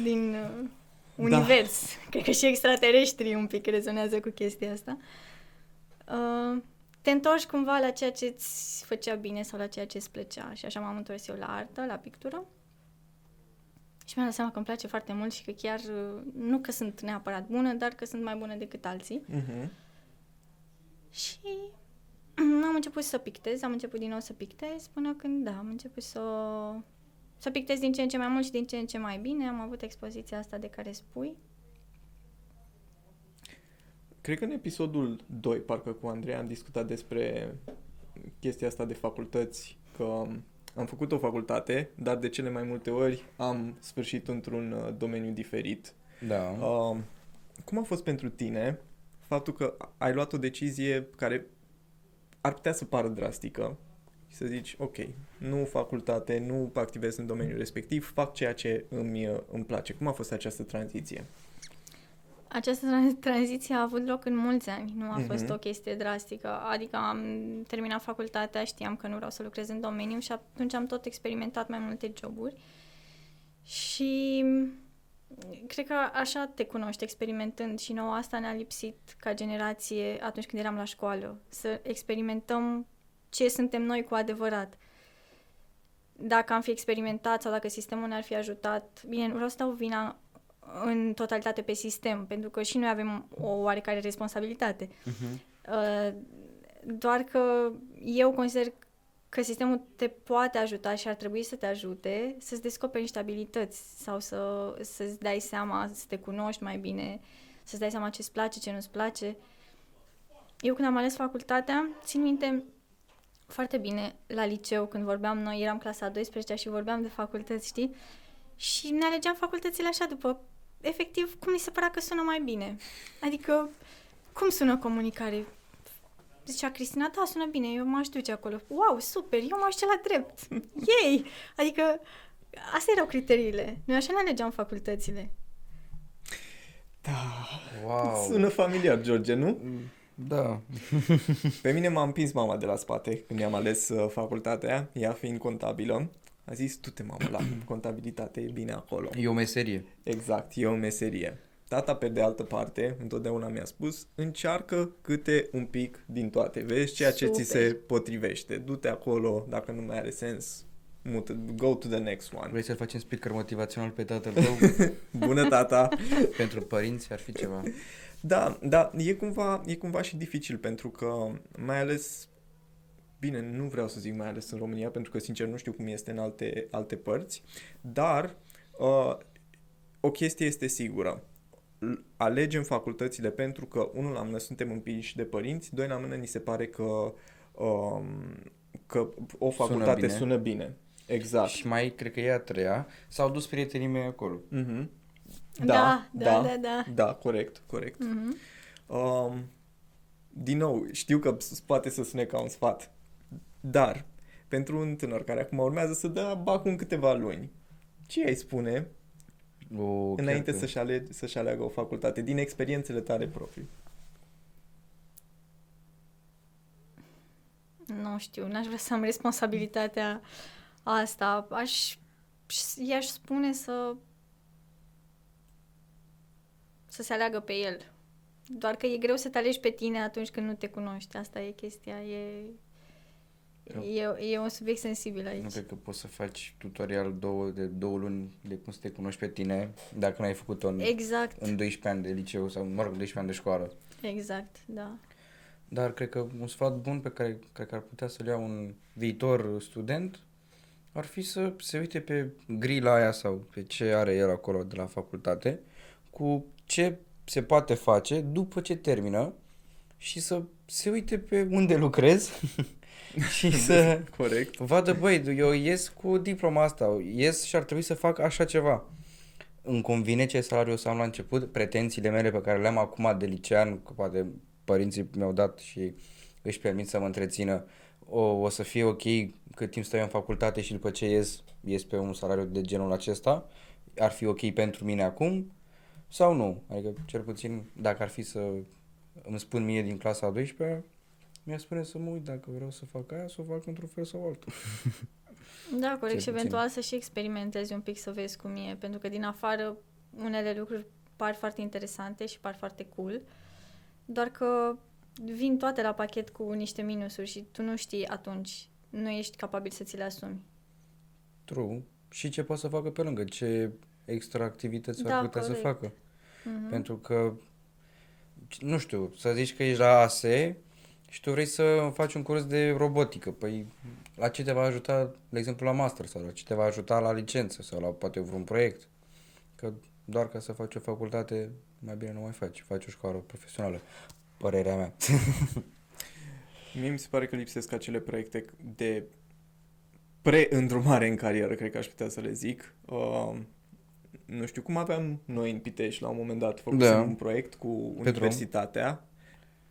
din uh, univers. Cred că și extraterestrii un pic rezonează cu chestia asta. Uh, te întorci cumva la ceea ce îți făcea bine sau la ceea ce îți plăcea și așa m-am întors eu la artă, la pictură. Și mi-am dat seama că îmi place foarte mult și că chiar, uh, nu că sunt neapărat bună, dar că sunt mai bună decât alții. Uh-huh. Și am început să pictez, am început din nou să pictez până când, da, am început să, să pictez din ce în ce mai mult și din ce în ce mai bine. Am avut expoziția asta de care spui. Cred că în episodul 2, parcă cu Andrei, am discutat despre chestia asta de facultăți, că am făcut o facultate, dar de cele mai multe ori am sfârșit într-un uh, domeniu diferit. da. Uh, cum a fost pentru tine faptul că ai luat o decizie care ar putea să pară drastică și să zici, ok, nu facultate, nu activez în domeniul respectiv, fac ceea ce îmi, uh, îmi place. Cum a fost această tranziție? Această tran- tranziție a avut loc în mulți ani, nu a Mhm. fost o chestie drastică. Adică am terminat facultatea, știam că nu vreau să lucrez în domeniu și atunci am tot experimentat mai multe joburi. Și cred că așa te cunoști, experimentând și nouă asta ne-a lipsit ca generație atunci când eram la școală. Să experimentăm ce suntem noi cu adevărat. Dacă am fi experimentat sau dacă sistemul ne-ar fi ajutat, bine, nu vreau să dau vina în totalitate pe sistem, pentru că și noi avem o oarecare responsabilitate. Uh-huh. Uh, doar că eu consider că sistemul te poate ajuta și ar trebui să te ajute să-ți descoperi niște abilități sau să, să-ți dai seama, să te cunoști mai bine, să-ți dai seama ce-ți place, ce nu-ți place. Eu când am ales facultatea, țin minte foarte bine la liceu când vorbeam noi, eram clasa a 12 și vorbeam de facultăți, știi? Și ne alegeam facultățile așa după, efectiv, cum mi se părea că sună mai bine. Adică, cum sună comunicare? Zicea Cristina, da, sună bine, eu m-aș duce acolo. Wow, super, eu m-aș duce la drept. Yay! Adică, astea erau criteriile. Noi așa ne alegeam facultățile. Da, Wow. sună familiar, George, nu? Da. Pe mine m-a împins mama de la spate când mi-am ales uh, facultatea, ea fiind contabilă. A zis, du-te mamă la contabilitate, e bine acolo. E o meserie. Exact, e o meserie. Tata, pe de altă parte, întotdeauna mi-a spus, încearcă câte un pic din toate, vezi ceea ce ți Super. se potrivește. Du-te acolo, dacă nu mai are sens, mută, go to the next one. Vrei să facem speaker motivațional pe tatăl tău? Bună, tata! Pentru părinți ar fi ceva. Da, da, e cumva, e cumva și dificil pentru că mai ales bine, nu vreau să zic mai ales în România pentru că sincer nu știu cum este în alte, alte părți, dar uh, o chestie este sigură. L- Alegem facultățile pentru că, unul la mână, suntem împinși de părinți, doi la mână, ni se pare că, um, că o facultate bine. sună bine. Exact. Și mai, cred că e a treia, s-au dus prietenii mei acolo. Mm-hmm. Da, da, da, da. Da, corect, corect. Mhm. Um, din nou, știu că s- poate să sune ca un sfat, dar pentru un tânăr care acum urmează să dea bacul în câteva luni, ce ai spune O, chiar înainte că- să-și, ale- să-și aleagă o facultate, din experiențele tale proprii? Nu știu, n-aș vrea să am responsabilitatea asta. Aș, i-aș spune să să se aleagă pe el. Doar că e greu să te alegi pe tine atunci când nu te cunoști. Asta e chestia. E, E, e un subiect sensibil aici. Nu cred că poți să faci tutorial două, de două luni de cum să te cunoști pe tine dacă n-ai făcut-o în, Exact, în 12 ani de liceu sau, mă rog, 12 ani de școală. exact, da. Dar cred că un sfat bun pe care cred că ar putea să-l ia un viitor student ar fi să se uite pe grila aia sau pe ce are el acolo de la facultate cu ce se poate face după ce termină și să se uite pe unde lucrez și să Corect. vadă, băi, eu ies cu diploma asta, ies și ar trebui să fac așa ceva. Îmi convine ce salariu o să am la început, pretențiile mele pe care le am acum de licean, că poate părinții mi-au dat și își permit să mă întrețină, o, o să fie ok cât timp stau eu în facultate și după ce ies, ies pe un salariu de genul acesta, ar fi ok pentru mine acum sau nu? Adică, cel puțin, dacă ar fi să îmi spun mie din clasa a 12 mi-a spune să mă uit dacă vreau să fac aia, să o fac într-un fel sau altul. Da, corect, Cel și puțin. eventual să și experimentezi un pic să vezi cum e, pentru că din afară unele lucruri par foarte interesante și par foarte cool, doar că vin toate la pachet cu niște minusuri și tu nu știi atunci, nu ești capabil să ți le asumi. True. Și ce poate să facă pe lângă, ce extra activități Da, ar putea corect. să facă. Mhm. Pentru că, nu știu, să zici că ești la ASE și tu vrei să faci un curs de robotică. Păi, la ce te va ajuta, de exemplu, la master sau la ce te va ajuta la licență sau la poate vreun proiect? Că doar ca să faci o facultate, mai bine nu mai faci. Faci o școală profesională. Părerea mea. Mie mi se pare că lipsesc acele proiecte de pre-îndrumare în carieră, cred că aș putea să le zic. Uh, nu știu cum aveam noi în Pitești la un moment dat făcut Da. un proiect cu universitatea.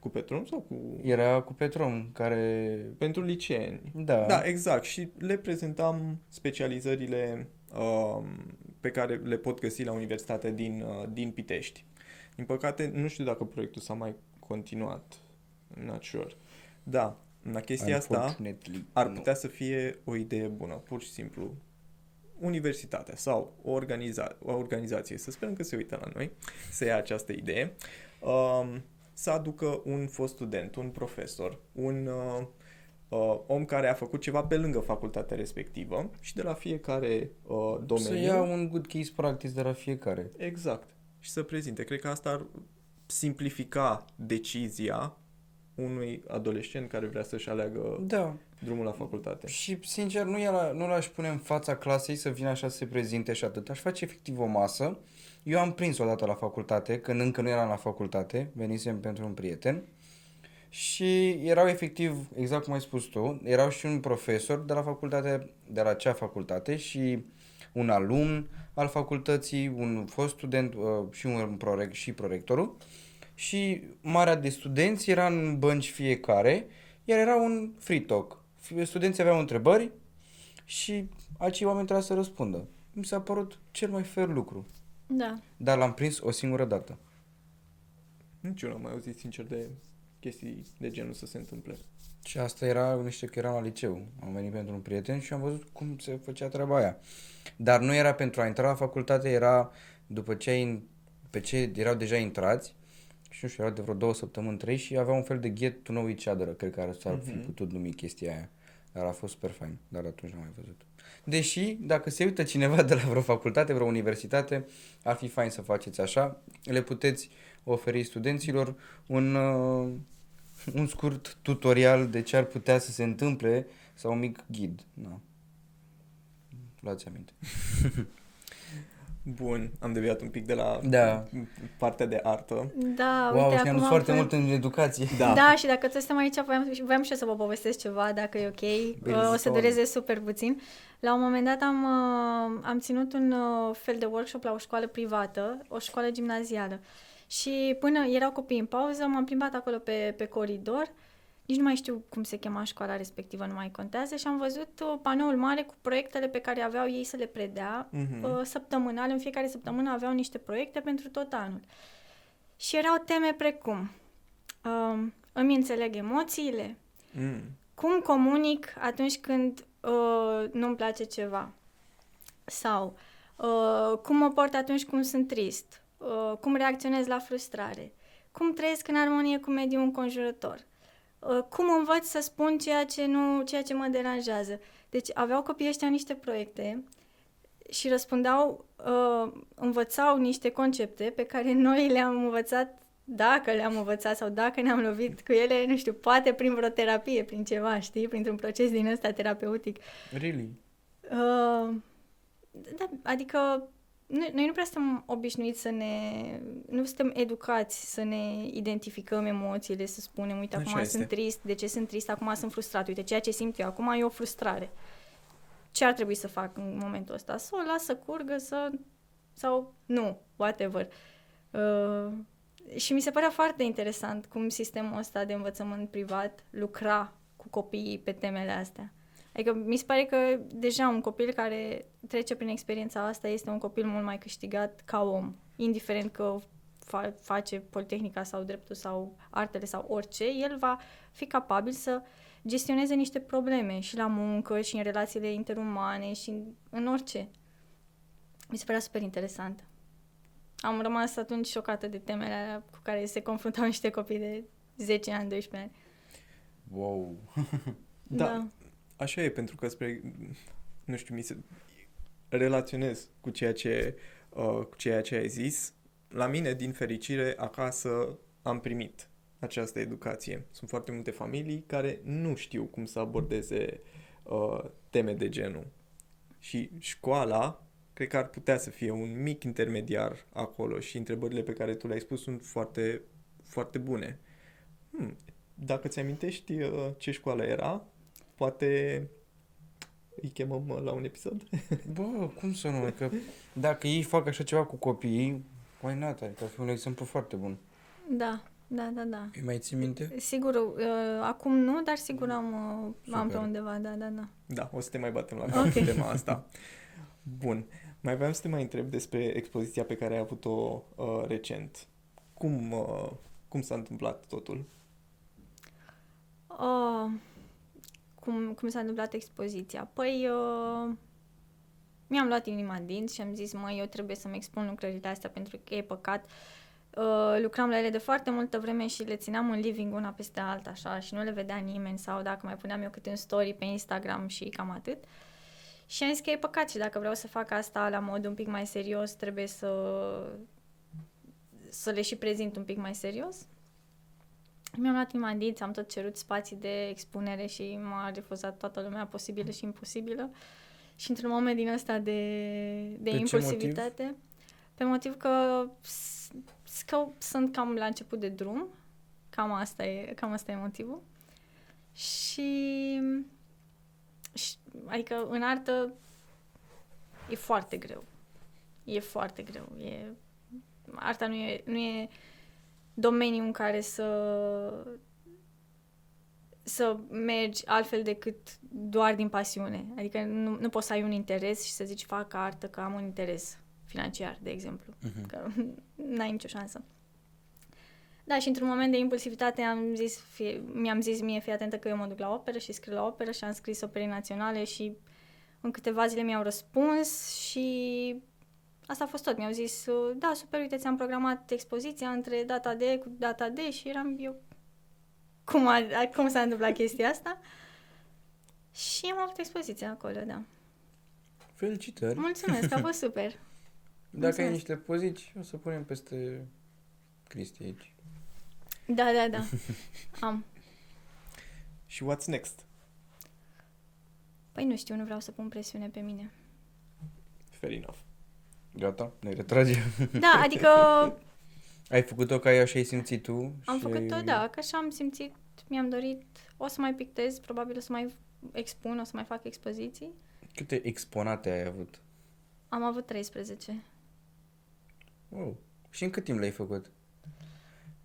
Cu Petrum sau cu... Era cu Petrom, care... Pentru liceeni. Da. Da, exact. Și le prezentam specializările um, pe care le pot găsi la universitatea din, uh, din Pitești. Din păcate, nu știu dacă proiectul s-a mai continuat. I'm not sure. Da, la chestia asta Unfortunately, ar nu. putea să fie o idee bună, pur și simplu. Universitatea sau o, organiza- o organizație, să sperăm că se uită la noi, să ia această idee, um, să aducă un fost student, un profesor, un uh, uh, om care a făcut ceva pe lângă facultatea respectivă și de la fiecare uh, domeniu. Să ia un good case practice de la fiecare. Exact. Și să prezinte. Cred că asta ar simplifica decizia unui adolescent care vrea să-și aleagă Da. drumul la facultate. Și, sincer, nu, i-a, nu l-aș pune în fața clasei să vină așa să se prezinte și atât. Aș face efectiv o masă. Eu am prins odată la facultate, când încă nu eram la facultate, venisem pentru un prieten. Și erau efectiv, exact cum ai spus tu, erau și un profesor de la facultate, de la acea facultate și un alumn al facultății, un fost student uh, și un prorec, și prorectorul. Și marea de studenți era în bănci fiecare, iar era un free talk. F- Studenții aveau întrebări și acei oameni trebuia să răspundă. Mi s-a părut cel mai fair lucru. Da. Dar l-am prins o singură dată. Nici eu n-am mai auzit sincer de chestii de genul să se întâmple. Și asta era, nu știu că eram la liceu. Am venit pentru un prieten și am văzut cum se făcea treaba aia. Dar nu era pentru a intra la facultate, era după ce, ai, pe ce erau deja intrați și nu știu, erau de vreo două săptămâni, trei și avea un fel de get to know each other, cred că ar s-ar fi Mhm. putut numi chestia aia. Dar a fost super fain, dar atunci n-am mai văzut. Deși, dacă se uită cineva de la vreo facultate, vreo universitate, ar fi fain să faceți așa. Le puteți oferi studenților un, uh, un scurt tutorial de ce ar putea să se întâmple sau un mic ghid. Na. Luați aminte. Bun, am deviat un pic de la Da. partea de artă. Da, wow, uite, și ne-am dus acum foarte vrem- mult în educație. Da. Da, și dacă tot suntem aici, voiam, voiam și eu să vă povestesc ceva, dacă e ok. Bine, Uh, o zi, să Paula. dureze super puțin. La un moment dat am, uh, am ținut un uh, fel de workshop la o școală privată, o școală gimnazială. Și până erau copii în pauză, m-am plimbat acolo pe, pe coridor, nici nu mai știu cum se chema școala respectivă, nu mai contează, și am văzut uh, panoul mare cu proiectele pe care aveau ei să le predea Mhm. uh, săptămânal. În fiecare săptămână aveau niște proiecte pentru tot anul. Și erau teme precum um, îmi înțeleg emoțiile, Mm. cum comunic atunci când uh, nu-mi place ceva sau uh, cum mă port atunci când sunt trist, uh, cum reacționez la frustrare, cum trăiesc în armonie cu mediul înconjurător, uh, cum învăț să spun ceea ce, nu, ceea ce mă deranjează. Deci aveau copiii ăștia niște proiecte și răspundeau, uh, învățau niște concepte pe care noi le-am învățat dacă le-am învățat sau dacă ne-am lovit cu ele, nu știu, poate prin vreo terapie, prin ceva, știi, printr-un proces din ăsta terapeutic. Really? Uh, da, adică noi, noi nu prea suntem obișnuiți să ne... Nu suntem educați să ne identificăm emoțiile, să spunem, uite, Așa acum este. sunt trist, de ce sunt trist, acum sunt frustrat, uite, ceea ce simt eu acum e o frustrare. Ce ar trebui să fac în momentul ăsta? Să o las să curgă, să... sau nu, whatever. Uh, și mi se părea foarte interesant cum sistemul ăsta de învățământ privat lucra cu copiii pe temele astea. Adică mi se pare că deja un copil care trece prin experiența asta este un copil mult mai câștigat ca om, indiferent că fa- face Politehnica sau dreptul sau artele sau orice, el va fi capabil să gestioneze niște probleme și la muncă și în relațiile interumane și în, în orice. Mi se părea super interesant. Am rămas atunci șocată de temele alea cu care se confruntau niște copii de 10 ani, 12 ani. Wow. Da, Așa e, pentru că spre, nu știu, mi se relaționez cu ceea ce, uh, cu ceea ce ai zis. La mine, din fericire, acasă am primit această educație. Sunt foarte multe familii care nu știu cum să abordeze uh, teme de genul. Și școala, cred că ar putea să fie un mic intermediar acolo și întrebările pe care tu le-ai spus sunt foarte, foarte bune. Hmm, dacă ți amintești uh, ce școală era, poate îi chemăm uh, la un episod? Bă, cum să nu? Că dacă ei fac așa ceva cu copiii, why not? Adică ar fi un exemplu foarte bun. Da, da, da, da. Îi mai ții minte? Sigur, uh, acum nu, dar sigur am, uh, am pe Super. undeva, da, da, da. Da, o să te mai batem la Ok. okay. tema asta. Bun. Mai vreau să te mai întreb despre expoziția pe care ai avut-o uh, recent. Cum, uh, cum s-a întâmplat totul? Uh, cum, cum s-a întâmplat expoziția? Păi, uh, mi-am luat inima în dinți și am zis, mă, eu trebuie să-mi expun lucrările astea pentru că e păcat. Uh, lucram la ele de foarte multă vreme și le țineam în living una peste alta, așa, și nu le vedea nimeni sau dacă mai puneam eu câte un story pe Instagram și cam atât. Și am zis că e păcat și dacă vreau să fac asta la mod un pic mai serios, trebuie să, să le și prezint un pic mai serios. Mi-am luat inima în dinți, am tot cerut spații de expunere și m-a refuzat toată lumea posibilă și imposibilă. Și într-un moment din ăsta de, de ce impulsivitate, pe motiv că, s- s- că sunt cam la început de drum, cam asta e, cam asta e motivul. Și, și adică în artă e foarte greu. E foarte greu. E, arta nu e, nu e domeniu în care să să mergi altfel decât doar din pasiune. Adică nu, nu poți să ai un interes și să zici fac artă că am un interes financiar, de exemplu. Mhm. Că n-ai nicio șansă. Da, și într-un moment de impulsivitate am zis, fie, mi-am zis mie, fii atentă că eu mă duc la operă și scriu la operă și am scris opere naționale și în câteva zile mi-au răspuns și asta a fost tot. Mi-au zis, da, super, uite, ți-am programat expoziția între data de cu data de și eram eu, cum, a, cum s-a întâmplat chestia asta? Și am avut expoziția acolo, da. Felicitări. Mulțumesc, a fost super. Dacă ai mulțumesc. niște pozici, o să punem peste Cristi aici. Da, da, da. Am. Și what's next? Păi nu știu, nu vreau să pun presiune pe mine. Fair enough. Gata, ne retragem. Da, adică Ai făcut-o ca ea și ai simțit tu? am și făcut-o, ai... da, că așa am simțit, mi-am dorit, o să mai pictez, probabil o să mai expun, o să mai fac expoziții. Câte exponate ai avut? Am avut 13. Wow. Și în cât timp le-ai făcut?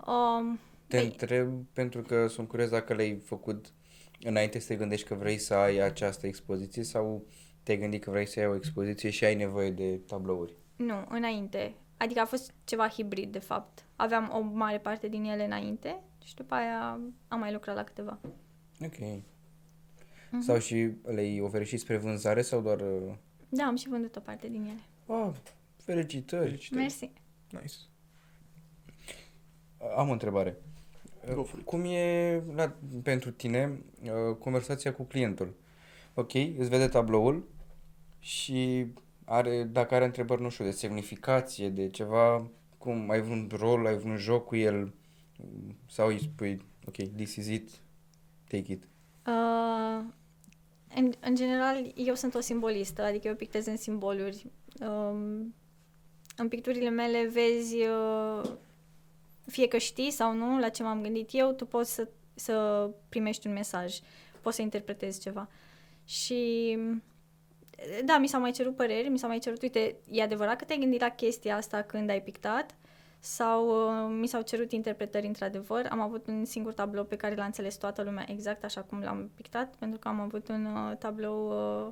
Um, Te Păi- întreb pentru că sunt curios dacă le-ai făcut înainte să te gândești că vrei să ai această expoziție sau te-ai gândit că vrei să ai o expoziție și ai nevoie de tablouri? Nu, înainte. Adică a fost ceva hibrid, de fapt. Aveam o mare parte din ele înainte și după aia am mai lucrat la câteva. Ok. Mhm. Sau și le-ai oferit și spre vânzare sau doar... uh, Da, am și vândut o parte din ele. Oh, felicitări! Felicitări. Mersi. Nice. Am o întrebare. Go for it. Cum e la, pentru tine uh, conversația cu clientul? Ok, îți vede tabloul și are, dacă are întrebări, nu știu, de semnificație, de ceva, cum, ai vreun rol, ai vreun joc cu el sau îi spui, ok, this is it, take it. Uh, în, în general, eu sunt o simbolistă, adică eu pictez în simboluri. Um, în picturile mele vezi, uh, fie că știi sau nu la ce m-am gândit eu, tu poți să, să primești un mesaj, poți să interpretezi ceva. Și da, mi s-au mai cerut păreri, mi s-au mai cerut, uite, e adevărat că te-ai gândit la chestia asta când ai pictat? Sau uh, mi s-au cerut interpretări într-adevăr. Am avut un singur tablou pe care l-a înțeles toată lumea exact așa cum l-am pictat, pentru că am avut un uh, tablou, uh,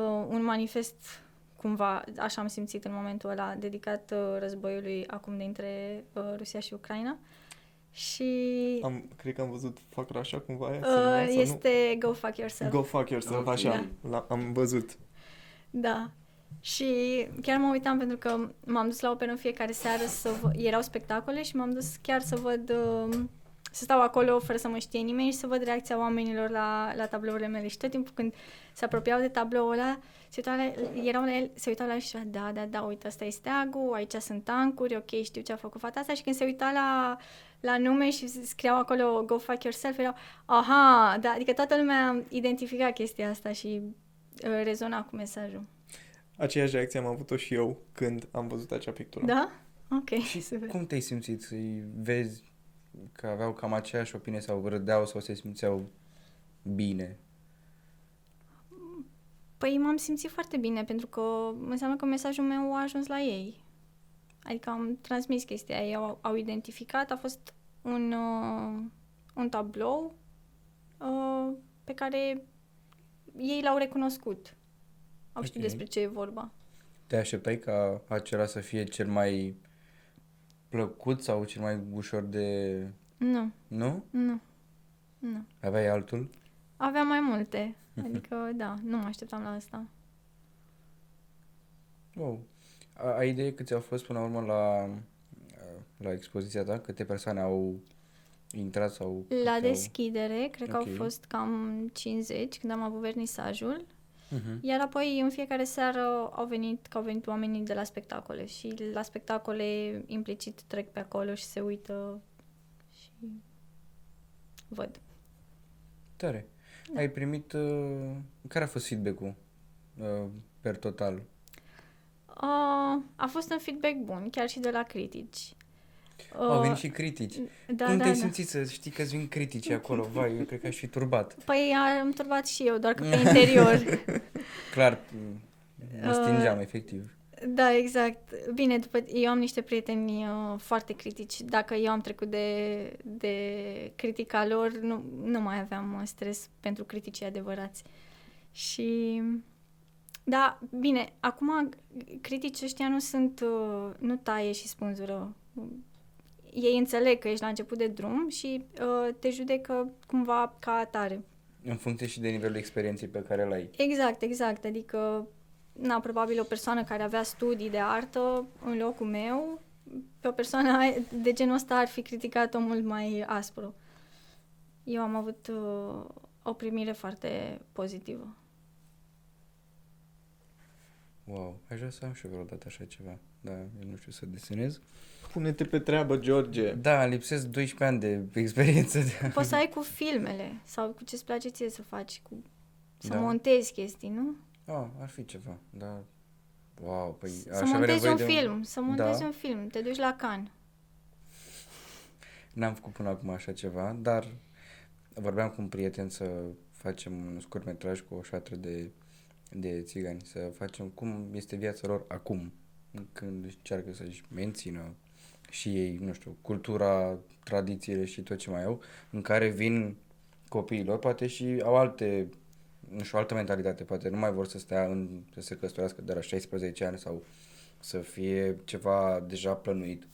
uh, un manifest cumva, așa am simțit în momentul ăla, dedicat uh, războiului acum dintre uh, Rusia și Ucraina. Și Am, cred că am văzut fac așa cumva aia, uh, sau nu? este Go Fuck Yourself. Go fuck yourself, Ok. așa, la, am văzut. Da. Și chiar mă uitam pentru că m-am dus la operă în fiecare seară să vă... erau spectacole și m-am dus chiar să văd uh, să stau acolo fără să mă știe nimeni și să văd reacția oamenilor la, la tablourile mele. Și tot timpul când se apropiau de tabloul ăla, se uitau la, erau la el, se uitau la el și zicea, da, da, da, uite, ăsta e steagul, aici sunt tancuri, ok, știu ce a făcut fata asta. Și când se uita la, la nume și scriau acolo Go Fuck Yourself, erau, aha, da, adică toată lumea identifica chestia asta și uh, rezona cu mesajul. Aceeași reacție am avut-o și eu când am văzut acea pictură. Da? Ok, Și super. cum te-ai simțit? Să-i vezi că aveau cam aceeași opinie sau râdeau sau se simțeau bine? Păi m-am simțit foarte bine pentru că înseamnă că mesajul meu a ajuns la ei. Adică am transmis chestia, ei au, au identificat, a fost un, uh, un tablou uh, pe care ei l-au recunoscut. Au știut Ok. despre ce e vorba. Te așteptai ca acela să fie cel mai plăcut sau cel mai ușor de... Nu, Nu? nu, nu. Aveai altul? Aveam mai multe. Adică, da, nu mă așteptam la asta. Wow. A- Ai idee câți au fost până la urmă la, la expoziția ta? Câte persoane au intrat sau... La câte deschidere, cred că Ok. au fost cam 50 când am avut vernisajul. Au... Uh-huh. Iar apoi în fiecare seară au venit, că au venit oamenii de la spectacole și la spectacole implicit trec pe acolo și se uită și văd. Tare. Ai primit... Uh, care a fost feedback-ul uh, per total? Uh, a fost un feedback bun, chiar și de la critici. Uh, Au venit și critici. da, Cum da, te-ai da. simțit să știi că îți vin critici acolo? Vai, eu cred că aș fi turbat. Păi am turbat și eu, doar că pe interior. Clar, mă Uh, stingeam, efectiv. Da, exact. Bine, după, eu am niște prieteni uh, foarte critici. Dacă eu am trecut de, de critica lor, nu, nu mai aveam uh, stres pentru criticii adevărați. Și da, bine, acum criticii ăștia nu sunt, uh, nu taie și spânzură. Ei înțeleg că ești la început de drum și uh, te judecă cumva ca atare. În funcție și de nivelul experienței pe care îl ai. Exact, exact. Adică, na, probabil o persoană care avea studii de artă în locul meu, pe o persoană de genul ăsta ar fi criticat-o mult mai aspru. Eu am avut uh, o primire foarte pozitivă. Wow, aș vrea să am și eu vreodată așa ceva. Da, eu nu știu să desenez. Pune-te pe treabă, George. Da, lipsesc 12 ani de experiență. De... Poți să ai cu filmele sau cu ce-ți place ție să faci, cu să Da. montezi chestii, nu? Ah, ar fi ceva, da. Wow, păi să aș avea montezi nevoie un de film, să montezi Da. un film, te duci la Cannes. N-am făcut până acum așa ceva, dar vorbeam cu un prieten să facem un scurt metraj cu o șatră de, de țigani, să facem cum este viața lor acum, când încearcă să-și mențină și ei, nu știu, cultura, tradițiile și tot ce mai au, în care vin copiilor, poate și au alte, nu știu, altă mentalitate, poate nu mai vor să stea în, să se căsătorească de la 16 ani sau să fie ceva deja plănuit.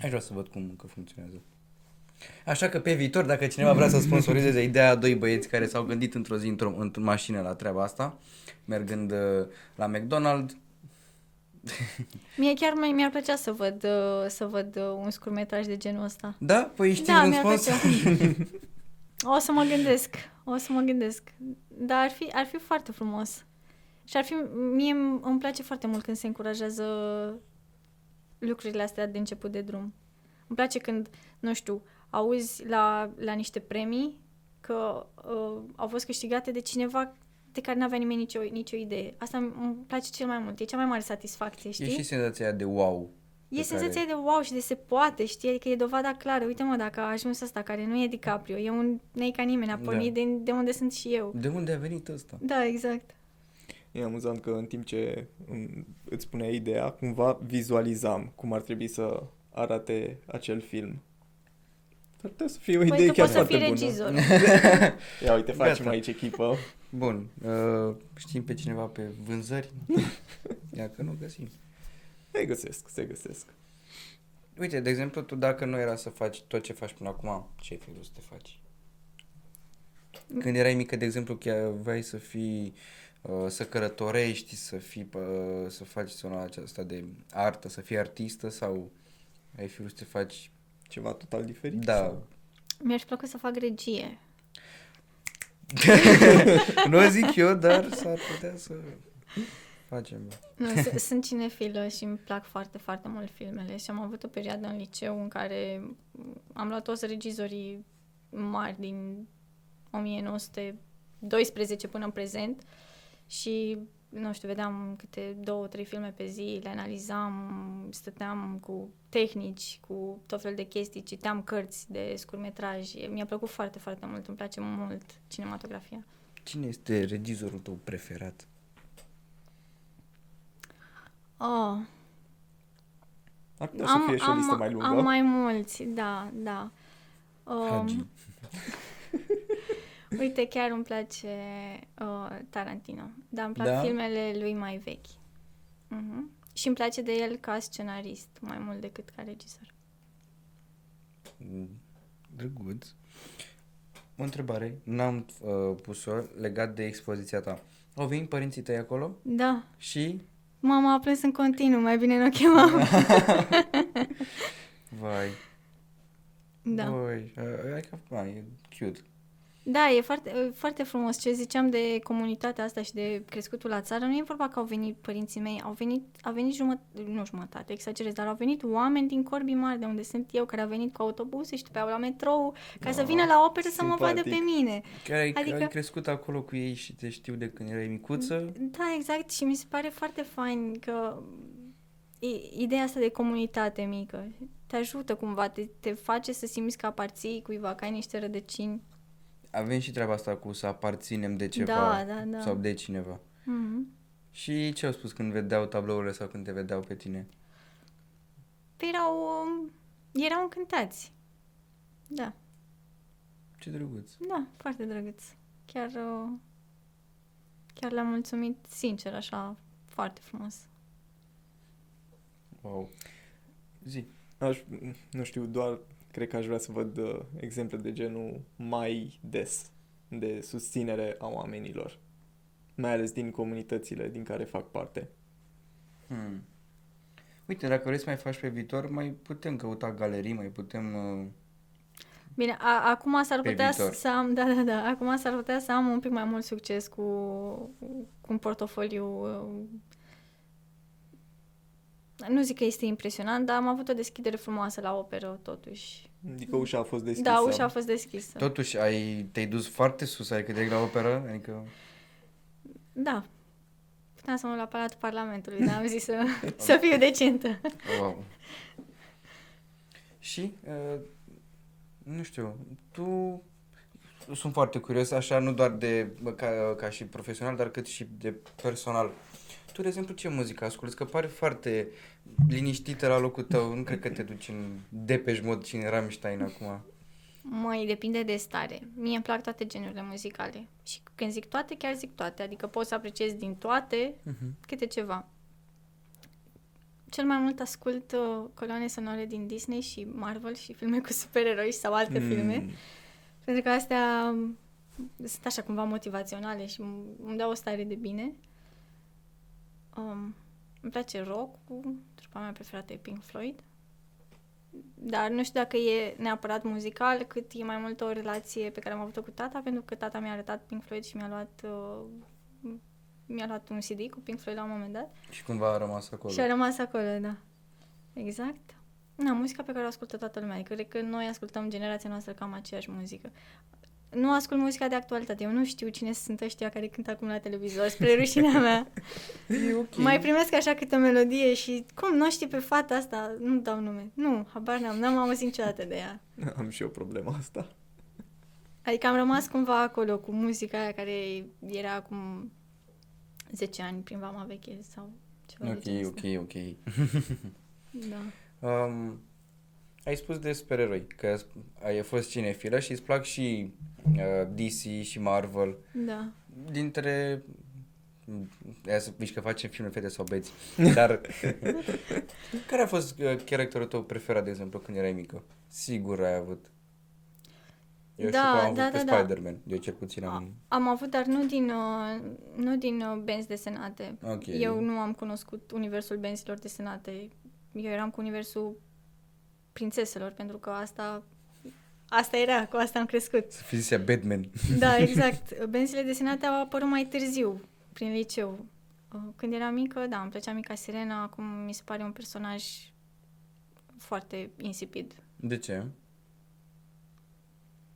Aș vrea să văd cum că funcționează. Așa că pe viitor, dacă cineva vrea să sponsorizeze ideea a doi băieți care s-au gândit într-o zi într-o, într-o mașină la treaba asta, mergând uh, la McDonald's, Mie chiar mai, mi-ar plăcea să văd, uh, să văd uh, un scurmetraj de genul ăsta. Da? Păi știi Da, un mi-ar sponsor? O să mă gândesc, o să mă gândesc. Dar ar fi, ar fi foarte frumos. Și ar fi, mie îmi îmi place foarte mult când se încurajează lucrurile astea de început de drum. Îmi place când, nu știu, auzi la, la niște premii că uh, au fost câștigate de cineva de care n-avea nimeni nicio, nicio idee. Asta îmi îmi place cel mai mult. E cea mai mare satisfacție, știi? E și senzația de wow. E pe senzația care- de wow și de se poate, știi? Adică e dovada clară. Uite mă, dacă a ajuns asta care nu e DiCaprio, e un nei ca nimeni, a Da. pornit de, de unde sunt și eu. De unde a venit ăsta? Da, exact. E amuzant că în timp ce îmi- îți spunea ideea, cumva vizualizam cum ar trebui să arate acel film. Ar putea să fie o idee Păi tu chiar poți să foarte fii bună. regizor. Ia uite, facem Gata. aici echipă. Bun, uh, știm pe cineva pe vânzări? Ia că nu găsim. Se găsesc, se găsesc. Uite, de exemplu, tu dacă nu era să faci tot ce faci până acum, ce ai fi vrut să te faci? Când erai mică, de exemplu, chiar vrei să fii, uh, să călătorești, să fii, uh, să faci zona aceasta de artă, să fii artistă sau ai fi vrut să te faci, Ceva total diferit? da, sau? Mi-aș plăcut să fac regie. nu zic eu, dar s-ar putea să facem. Nu, s- sunt cinefilă și îmi plac foarte, foarte mult filmele și am avut o perioadă în liceu în care am luat toți regizorii mari din 1912 până în prezent și, nu știu, vedeam câte două, trei filme pe zi, le analizam, stăteam cu tehnici, cu tot fel de chestii, citeam cărți de scurmetraj. Mi-a plăcut foarte, foarte mult, îmi place mult cinematografia. Cine este regizorul tău preferat? Oh, Ar putea să fie și o listă mai lungă. Am mai mulți, da, da. Um, Hagi. uite, chiar îmi place uh, Tarantino, dar îmi plac Da? filmele lui mai vechi. Uh-huh. Și îmi place de el ca scenarist, mai mult decât ca regizor. Mm, Drăguț. O întrebare, n-am uh, pus-o legat de expoziția ta. Au venit părinții tăi acolo Da, și... mama a plâns în continuu, mai bine nu o chemam. Vai. da. Vai. Uh, hai că, mai, e cute. Da, e foarte, e foarte frumos. Ce ziceam de comunitatea asta și de crescutul la țară, nu e vorba că au venit părinții mei, au venit, au venit jumătate, nu jumătate, exagerez, dar au venit oameni din Corbii Mari, de unde sunt eu, care au venit cu autobuse și după aia la metrou, ca să Ah, vină la operă să mă vadă simpatic. pe mine. Chiar ai, Adică- adică... ai crescut acolo cu ei și te știu de când erai micuță? Da, exact, și mi se pare foarte fain că i- ideea asta de comunitate mică te ajută cumva, te, te face să simți că aparții cuiva, că ai niște rădăcini. Avem și treaba asta cu să aparținem de ceva Da, da, da. sau de cineva. Mhm. Și ce au spus când vedeau tablourile sau când te vedeau pe tine? Păi erau, um, erau încântați. Da, Ce drăguț. da, foarte drăguț. Chiar, uh, chiar le-am mulțumit sincer, așa, foarte frumos. Wow. Zi. Aș, nu știu, doar cred că aș vrea să văd uh, exemple de genul mai des de susținere a oamenilor. Mai ales din comunitățile din care fac parte. Hmm. Uite, dacă vrei să mai faci pe viitor, mai putem căuta galerii, mai putem... Uh... Bine, a, acum s-ar Pe putea viitor. să am, da, da, da, acum s-ar putea să am un pic mai mult succes cu, cu un portofoliu uh, nu zic că este impresionant, dar am avut o deschidere frumoasă la operă, totuși. Adică ușa a fost deschisă. Da, ușa a fost deschisă. Totuși, ai, te-ai dus foarte sus, adică direct la operă, adică... Da. Puteam să mă la Palatul Parlamentului, dar am zis să, să fiu decentă. Wow. Și, uh, nu știu, tu... Sunt foarte curios, așa, nu doar de, bă, ca, ca și profesional, dar cât și de personal. Tu, de exemplu, ce muzică asculti? Că pare foarte liniștită la locul tău. Nu cred că te duci în Depeche Mode și în Rammstein acum. Măi, depinde de stare. Mie îmi plac toate genurile muzicale. Și când zic toate, chiar zic toate. Adică pot să apreciez din toate Uh-huh. câte ceva. Cel mai mult ascult uh, coloane sonore din Disney și Marvel și filme cu supereroi sau alte Mm. filme. Pentru că astea um, sunt așa cumva motivaționale și îmi îmi dau o stare de bine. Um, îmi place rock-ul, trupa mea preferată e Pink Floyd. Dar nu știu dacă e neapărat muzical, cât e mai mult o relație pe care am avut-o cu tata, pentru că tata mi-a arătat Pink Floyd și mi-a luat, uh, mi-a luat un CD cu Pink Floyd la un moment dat. Și cumva a rămas acolo. Și a rămas acolo, da. Exact. Na, muzica pe care o ascultă toată lumea. Adică cred că noi ascultăm generația noastră cam aceeași muzică. Nu ascult muzica de actualitate. Eu nu știu cine sunt ăștia care cântă acum la televizor, spre rușinea mea. E ok. Mai primesc așa câte o melodie și cum, nu știi pe fata asta? Nu dau nume. Nu, habar n-am, n-am auzit niciodată de ea. Am și eu problema asta. Adică am rămas cumva acolo cu muzica aia care era acum 10 ani prin Vama Veche sau ceva de genul Ok, ăsta. ok, ok. Da. Um, ai spus de supereroi, că ai fost cinefilă și îți plac și uh, DC și Marvel. Da. Dintre... Aia să zici că facem filme fete sau beți. Dar care a fost uh, characterul tău preferat, de exemplu, când erai mică? Sigur ai avut. Eu Da, știu că am avut da, pe da, da. Spider-Man. Eu cel puțin am... Am avut, dar nu din, uh, nu din uh, benzi desenate. Ok. Eu nu am cunoscut universul benzilor desenate. Eu eram cu universul prințeselor, pentru că asta, asta era, cu asta am crescut. Să fi zisea Batman. Da, exact. Benzile desenate au apărut mai târziu, prin liceu. Uh, Când eram mică, da, îmi plăcea Mica Sirena, acum mi se pare un personaj foarte insipid. De ce?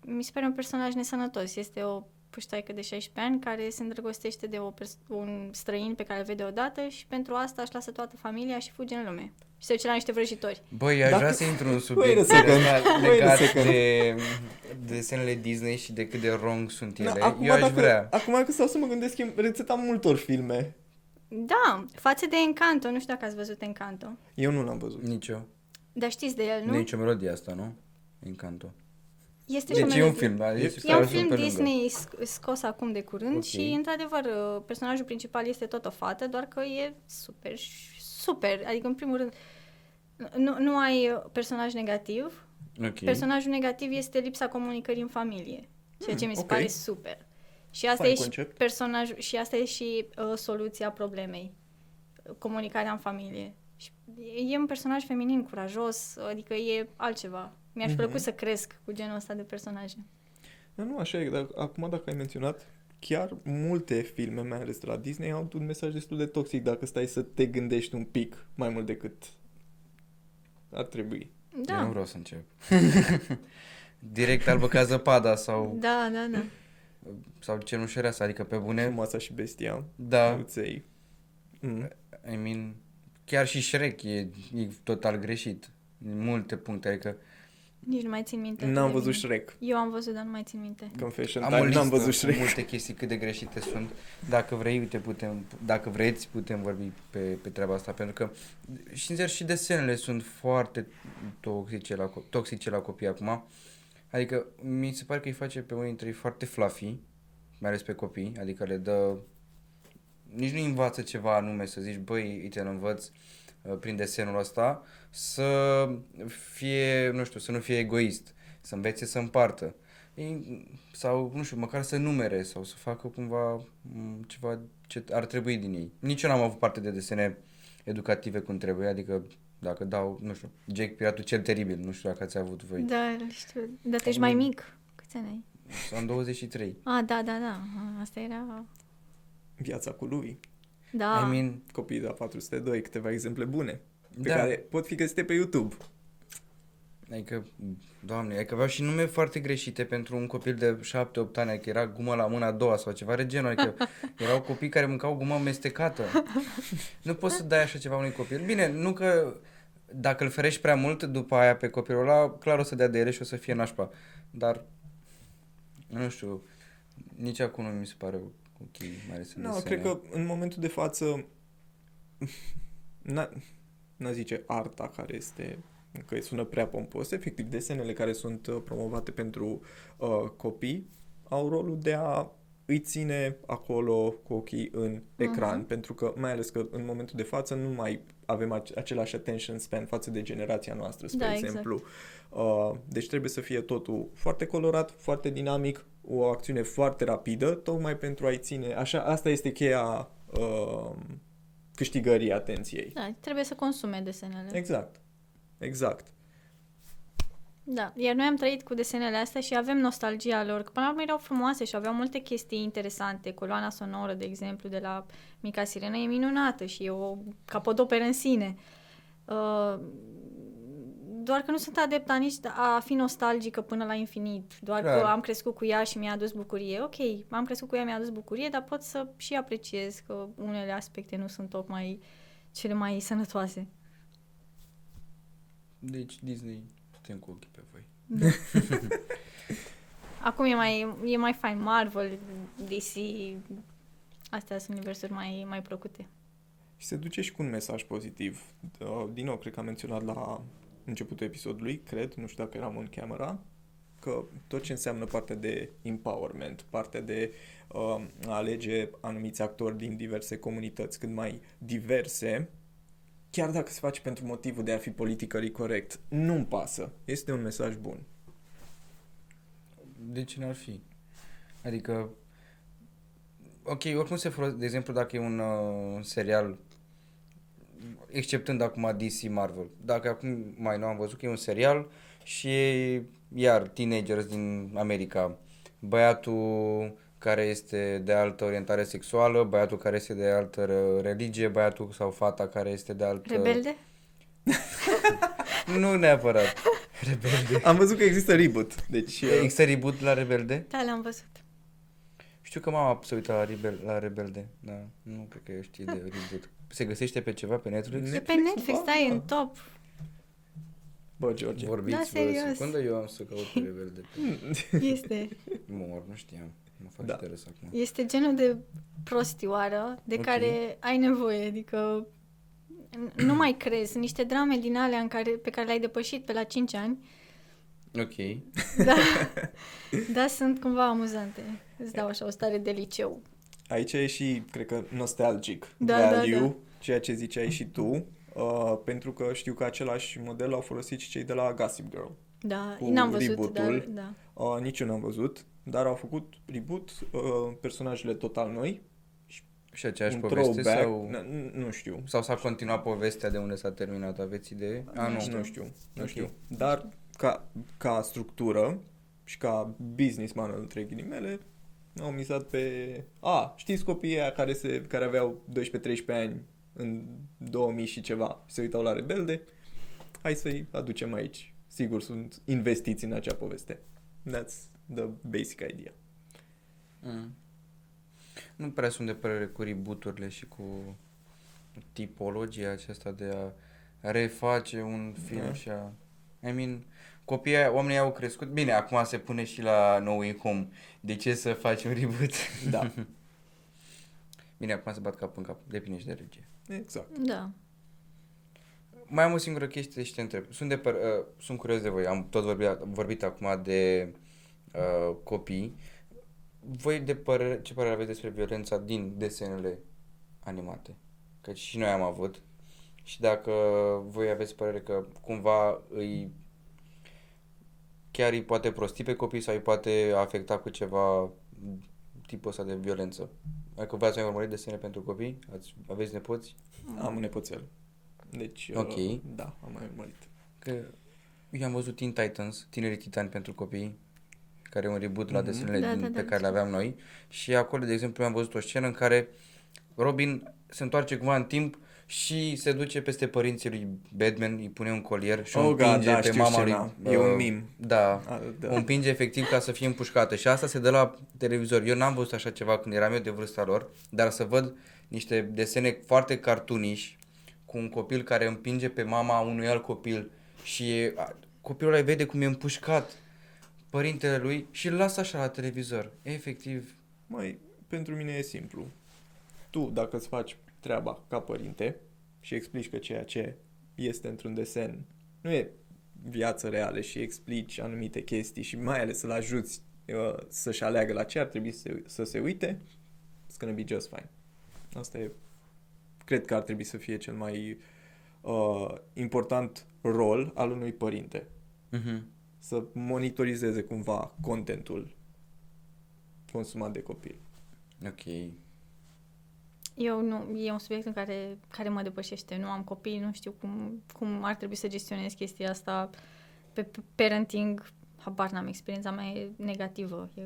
Mi se pare un personaj nesănătos. Este o puștoaică de 16 ani care se îndrăgostește de o pers- un străin pe care îl vede odată și pentru asta își lasă toată familia și fuge în lume. Și se duce la niște vrăjitori. Băi, aș Dacă- vrea să intru în Wait a subiect second. legat, Wait a legat second. de desenele Disney și de cât de wrong sunt ele. Da, acum, Eu aș dacă, vrea. acum că stau să mă gândesc, e rețeta multor filme. Da, față de Encanto, nu știu dacă ați văzut Encanto. Eu nu l-am văzut. Nicio. Dar știți de el, Nu nu? e nicio melodie asta, nu? Encanto. Este și o Deci e un melodie. film, da? E- Este E un pe film lângă. Disney sc- scos acum de curând Ok. și, într-adevăr, uh, personajul principal este tot o fată, doar că e super, super. Adică, în primul rând, nu, nu ai uh, personaj negativ. Ok. Personajul negativ este lipsa comunicării în familie, ceea ce Hmm, mi se ok. pare super. Și asta Fain e și concept. personajul și asta e și uh, soluția problemei. Comunicarea în familie. Și e un personaj feminin curajos, adică e altceva. Mi-aș Mhm. plăcut să cresc cu genul ăsta de personaje. Da, nu, așa e. Dar, acum, dacă ai menționat, chiar multe filme, mai ales de la Disney, au un mesaj destul de toxic dacă stai să te gândești un pic mai mult decât ar trebui. Da. Eu nu vreau să încep. Direct albă ca zăpada sau, Da, da, da. sau cenușăreasă, adică pe bune. Frumoasa și bestia. Da, Uței. Mm. I mean, chiar și Shrek e, e total greșit. În multe puncte, adică Nici nu mai țin minte. atât N-am de văzut bine. Shrek. Eu am văzut, dar nu mai țin minte. Confession am time, o listă n-am văzut cu Shrek. multe chestii cât de greșite sunt. Dacă vrei, uite, putem, dacă vreți, putem vorbi pe, pe treaba asta, pentru că, sincer, și desenele sunt foarte toxice la, co- toxice la copii acum. Adică, mi se pare că îi face pe unii dintre ei foarte fluffy, mai ales pe copii, adică le dă... Nici nu învață ceva anume să zici, băi, uite, îl învăț uh, prin desenul ăsta să fie, nu știu, să nu fie egoist, să învețe să împartă. Ei, sau, nu știu, măcar să numere sau să facă cumva m, ceva ce ar trebui din ei. Nici eu n-am avut parte de desene educative cum trebuie, adică dacă dau, nu știu, Jake Piratul cel teribil, nu știu dacă ați avut voi. Da, știu. Dar tu ești mai mic. Câți ani ai? Am 23. Ah, da, da, da. Ah, Asta era... Viața cu lui. Da. I mean, Copiii de la 402, câteva exemple bune. Pe Da. care pot fi găsite pe YouTube. Adică, doamne, adică aveau și nume foarte greșite pentru un copil de 7-8 ani, adică era gumă la mâna a doua sau ceva de genul, adică erau copii care mâncau gumă amestecată. Nu poți să dai așa ceva unui copil. Bine, nu că dacă îl ferești prea mult după aia pe copilul ăla, clar o să dea de ele și o să fie nașpa. Dar, nu știu, nici acum nu mi se pare ok, mai ales în Nu, desene. cred că în momentul de față n-a, n-a zice arta care este că sună prea pompos, efectiv desenele care sunt uh, promovate pentru uh, copii au rolul de a îi ține acolo cu ochii în ecran, Mhm. pentru că mai ales că în momentul de față nu mai avem ace- același attention span față de generația noastră, spre Da, exact. exemplu. Uh, deci trebuie să fie totul foarte colorat, foarte dinamic, o acțiune foarte rapidă, tocmai pentru a-i ține. Așa, asta este cheia uh, câștigării atenției. Da, trebuie să consume desenele. Exact. Exact. Da, iar noi am trăit cu desenele astea și avem nostalgia lor, că până la urmă erau frumoase și aveau multe chestii interesante. Coloana sonoră, de exemplu, de la Mica Sirenă e minunată și e o capodoperă în sine. Uh, doar că nu sunt adepta nici a fi nostalgică până la infinit, doar Clar. că am crescut cu ea și mi-a adus bucurie. Ok, am crescut cu ea, mi-a adus bucurie, dar pot să și apreciez că unele aspecte nu sunt tocmai cele mai sănătoase. Deci Disney, putem cu ochii pe voi. Acum e mai, e mai fain Marvel, DC, astea sunt universuri mai, mai plăcute. Și se duce și cu un mesaj pozitiv. Uh, Din nou, cred că am menționat la începutul episodului, cred, nu știu dacă eram în camera, că tot ce înseamnă partea de empowerment, partea de uh, a alege anumiți actori din diverse comunități cât mai diverse, chiar dacă se face pentru motivul de a fi politically corect, nu-mi pasă. Este un mesaj bun. De ce n-ar fi? Adică, ok, oricum se folosește, de exemplu, dacă e un uh, serial, exceptând acum DC Marvel, dacă acum mai nu am văzut că e un serial și e, iar teenagers din America, băiatul care este de altă orientare sexuală, băiatul care este de altă re- religie, băiatul sau fata care este de altă... Rebelde? Nu neapărat. Rebelde. Am văzut că există reboot, deci... uh, Există reboot la Rebelde? Da, le-am văzut. Știu că mama se uită la, Rebel, la Rebelde, da, nu cred că știe de reboot. Se găsește pe ceva pe Netflix? Ne- E pe Netflix, Netflix, ba, da, e da. în top. Bă, George. Vorbiți Da, vă serios. o secundă, eu am să caut pe Rebelde. Este. Mor, nu știam. Mă fac Da. da. interes acum. Este genul de prostioară de Ok. care ai nevoie, adică n- nu mai crezi. Sunt niște drame din alea în care, pe care le-ai depășit pe la 5 ani, Ok. da, da, sunt cumva amuzante. Îți dau așa o stare de liceu. Aici e și, cred că, nostalgic Da, da, value, da. ceea ce ziceai și tu, uh, pentru că știu că același model au folosit și cei de la Gossip Girl. Da, Cu n-am văzut, dar reboot-ul. da. Uh, nici eu n-am văzut, dar au făcut reboot, uh, personajele total noi, Și aceeași un poveste throwback, sau... n- nu știu. Sau s-a continuat povestea de unde s-a terminat, aveți idee? A, nu. Nu știu, nu Ok. știu. Dar ca, ca structură și ca businessman între ghilimele, au mizat pe... A, știți copiii aia care, se, care aveau 12-13 ani în 2000 și ceva și se uitau la Rebelde? Hai să-i aducem aici. Sigur, sunt investiți în acea poveste. That's the basic idea. Mm. Nu prea sunt de părere cu reboot-urile și cu tipologia aceasta de a reface un film Da. și a... I mean, copiii, aia- oamenii au crescut. Bine, acum se pune și la No Way Home. De ce să faci un reboot? Da, Bine, acum se bat cap în cap. Depinde și de regie. exact. Da. Mai am o singură chestie și te întreb. Sunt, de păr- uh, sunt curios de voi. Am tot vorbit, vorbit acum de uh, copii. Voi de părere, ce părere aveți despre violența din desenele animate? Că și noi am avut. Și dacă voi aveți părere că cumva îi chiar îi poate prosti pe copii sau îi poate afecta cu ceva tipul ăsta de violență. Dacă voi ați mai urmărit desene pentru copii, ați, aveți nepoți, Am un nepoțel. Deci, Ok. uh, da, am mai urmărit. Că eu am văzut Teen Titans, Tinerii Titani pentru copii, care e un reboot la Mhm. desenele Da, din, da, da, pe da, care le aveam noi și acolo, de exemplu, am văzut o scenă în care Robin se întoarce cumva în timp și se duce peste părinții lui Batman, îi pune un colier și o Oh, God, împinge da, pe știu mama scena. lui. E un uh, meme. Da, A, da. o împinge efectiv ca să fie împușcată și asta se dă la televizor. Eu n-am văzut așa ceva când eram eu de vârsta lor, dar să văd niște desene foarte cartuniși cu un copil care împinge pe mama unui alt copil și e, a, copilul ăla vede cum e împușcat părintele lui și îl lasă așa la televizor. Efectiv, Mai, pentru mine e simplu. Tu, dacă îți faci treaba ca părinte și explici că ceea ce este într-un desen nu e viață reală și explici anumite chestii și mai ales să-l ajuți uh, să-și aleagă la ce ar trebui să, să se uite, it's gonna be just fine. Asta e, cred că ar trebui să fie cel mai uh, important rol al unui părinte. uh-huh. Să monitorizeze cumva contentul consumat de copil. ok. Eu nu, e un subiect în care, care mă depășește. Nu am copii, nu știu cum, cum ar trebui să gestionez chestia asta. Pe pe parenting, habar n-am, experiența mea e negativă. E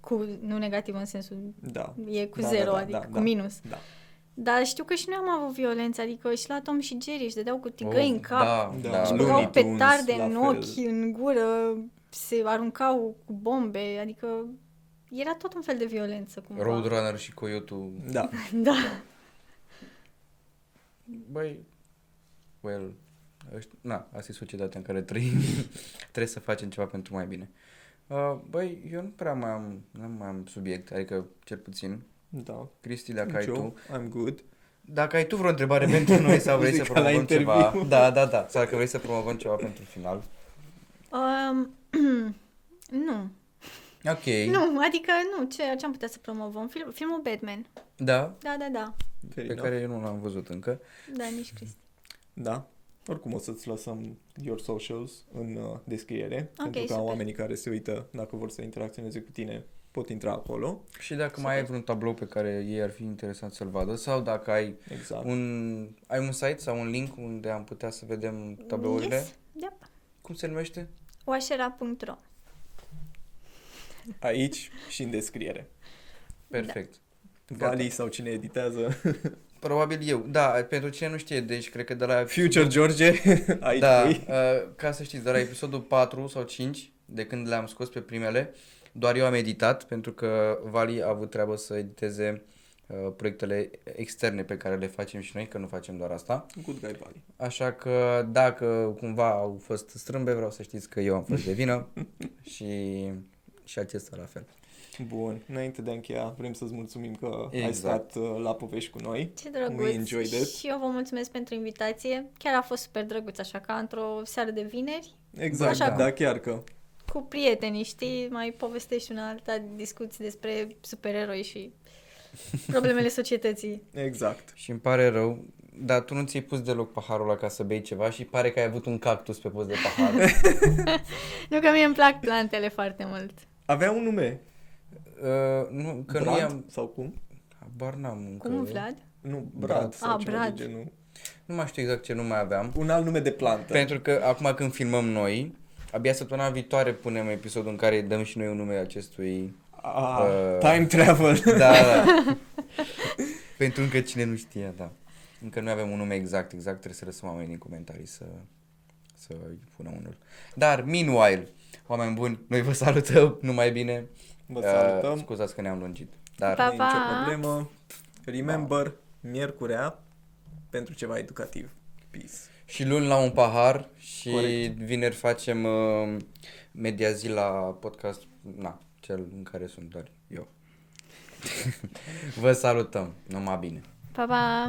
cu, nu negativă în sensul, Da. e cu Da, zero, da, da, adică da, cu da. minus. Da. Dar știu că și noi am avut violență, adică și la Tom și Jerry își dădeau cu tigăi Oh, în cap. Da, Da, da. Și Looney băgau Tunes, petarde la în fel. ochi, în gură, se aruncau cu bombe, adică era tot un fel de violență cumva. Roadrunner și Coyotul. Da. Da. Băi, well, ăștia, na, asta e societatea în care trăim. Trebuie să facem ceva pentru mai bine. Uh, băi, eu nu prea mai am, nu mai am subiect, adică cel puțin. Da. Cristi, dacă ai Joe, tu. I'm good. Dacă ai tu vreo întrebare pentru noi sau vrei să Zic ca la promovăm ceva. interviu. Da, da, da. Sau dacă vrei să promovăm ceva pentru final. Um, nu. Ok. Nu, adică nu, ce, ce am putea să promovăm? Film, filmul Batman. Da, Da, da, da. Fair pe enough. care eu nu l-am văzut încă. Da, nici Cristi. Da. Oricum o să-ți lăsăm your socials în uh, descriere, Ok, pentru ca super. oamenii care se uită, dacă vor să interacționeze cu tine, pot intra acolo. Și dacă mai ai vreun tablou pe care ei ar fi interesat să-l vadă sau dacă ai Exact. un, ai un site sau un link unde am putea să vedem tablourile, Yes. Yep. cum se numește? Oașera.ro Aici și în descriere. Perfect. Vali sau cine editează. Probabil eu. Da, pentru cine nu știe, deci cred că de la... Future George, aici Da, pui. uh, ca să știți, de la episodul 4 sau 5, de când le-am scos pe primele, doar eu am editat, pentru că Vali a avut treabă să editeze uh, proiectele externe pe care le facem și noi, că nu facem doar asta. Good guy Vali. Așa că dacă cumva au fost strâmbe, vreau să știți că eu am fost de vină și, și acesta la fel. Bun, înainte de a încheia, vrem să-ți mulțumim că ai Exact. stat uh, la povești cu noi. Ce drăguț. We enjoyed it. Și eu vă mulțumesc pentru invitație. Chiar a fost super drăguț, așa ca într-o seară de vineri. Exact, Așa. da, chiar că. Cu prietenii, știi? Mai povestești una alta discuții despre supereroi și problemele societății. Exact. Și îmi pare rău, dar tu nu ți-ai pus deloc paharul ăla ca să bei ceva și pare că ai avut un cactus pe post de pahar. Nu că mie îmi plac plantele foarte mult. Avea un nume. uh, nu, că nu Brad? i-am... Sau cum? Habar n-am încă. Cum, Vlad? Nu, Brad. Brad sau Ah, ceva Brad. de genul. Nu mai știu exact ce nume aveam. Un alt nume de plantă. Pentru că acum când filmăm noi, abia săptămâna viitoare punem episodul în care dăm și noi un nume acestui... Ah, Uh, time travel. Da, da. Pentru încă cine nu știe, da. Încă nu avem un nume exact, exact, trebuie să lăsăm oamenii în comentarii să, să îi pună unul. Dar, meanwhile, oameni buni, noi vă salutăm, numai bine. Vă salutăm. Uh, scuzați că ne-am lungit. Dar Pa, Nu e nicio pa. problemă. Remember, miercurea pentru ceva educativ. Peace. și luni la un pahar și Corect. vineri facem uh, media zi la podcast, na, cel în care sunt doar eu. vă salutăm, numai bine. Pa, pa!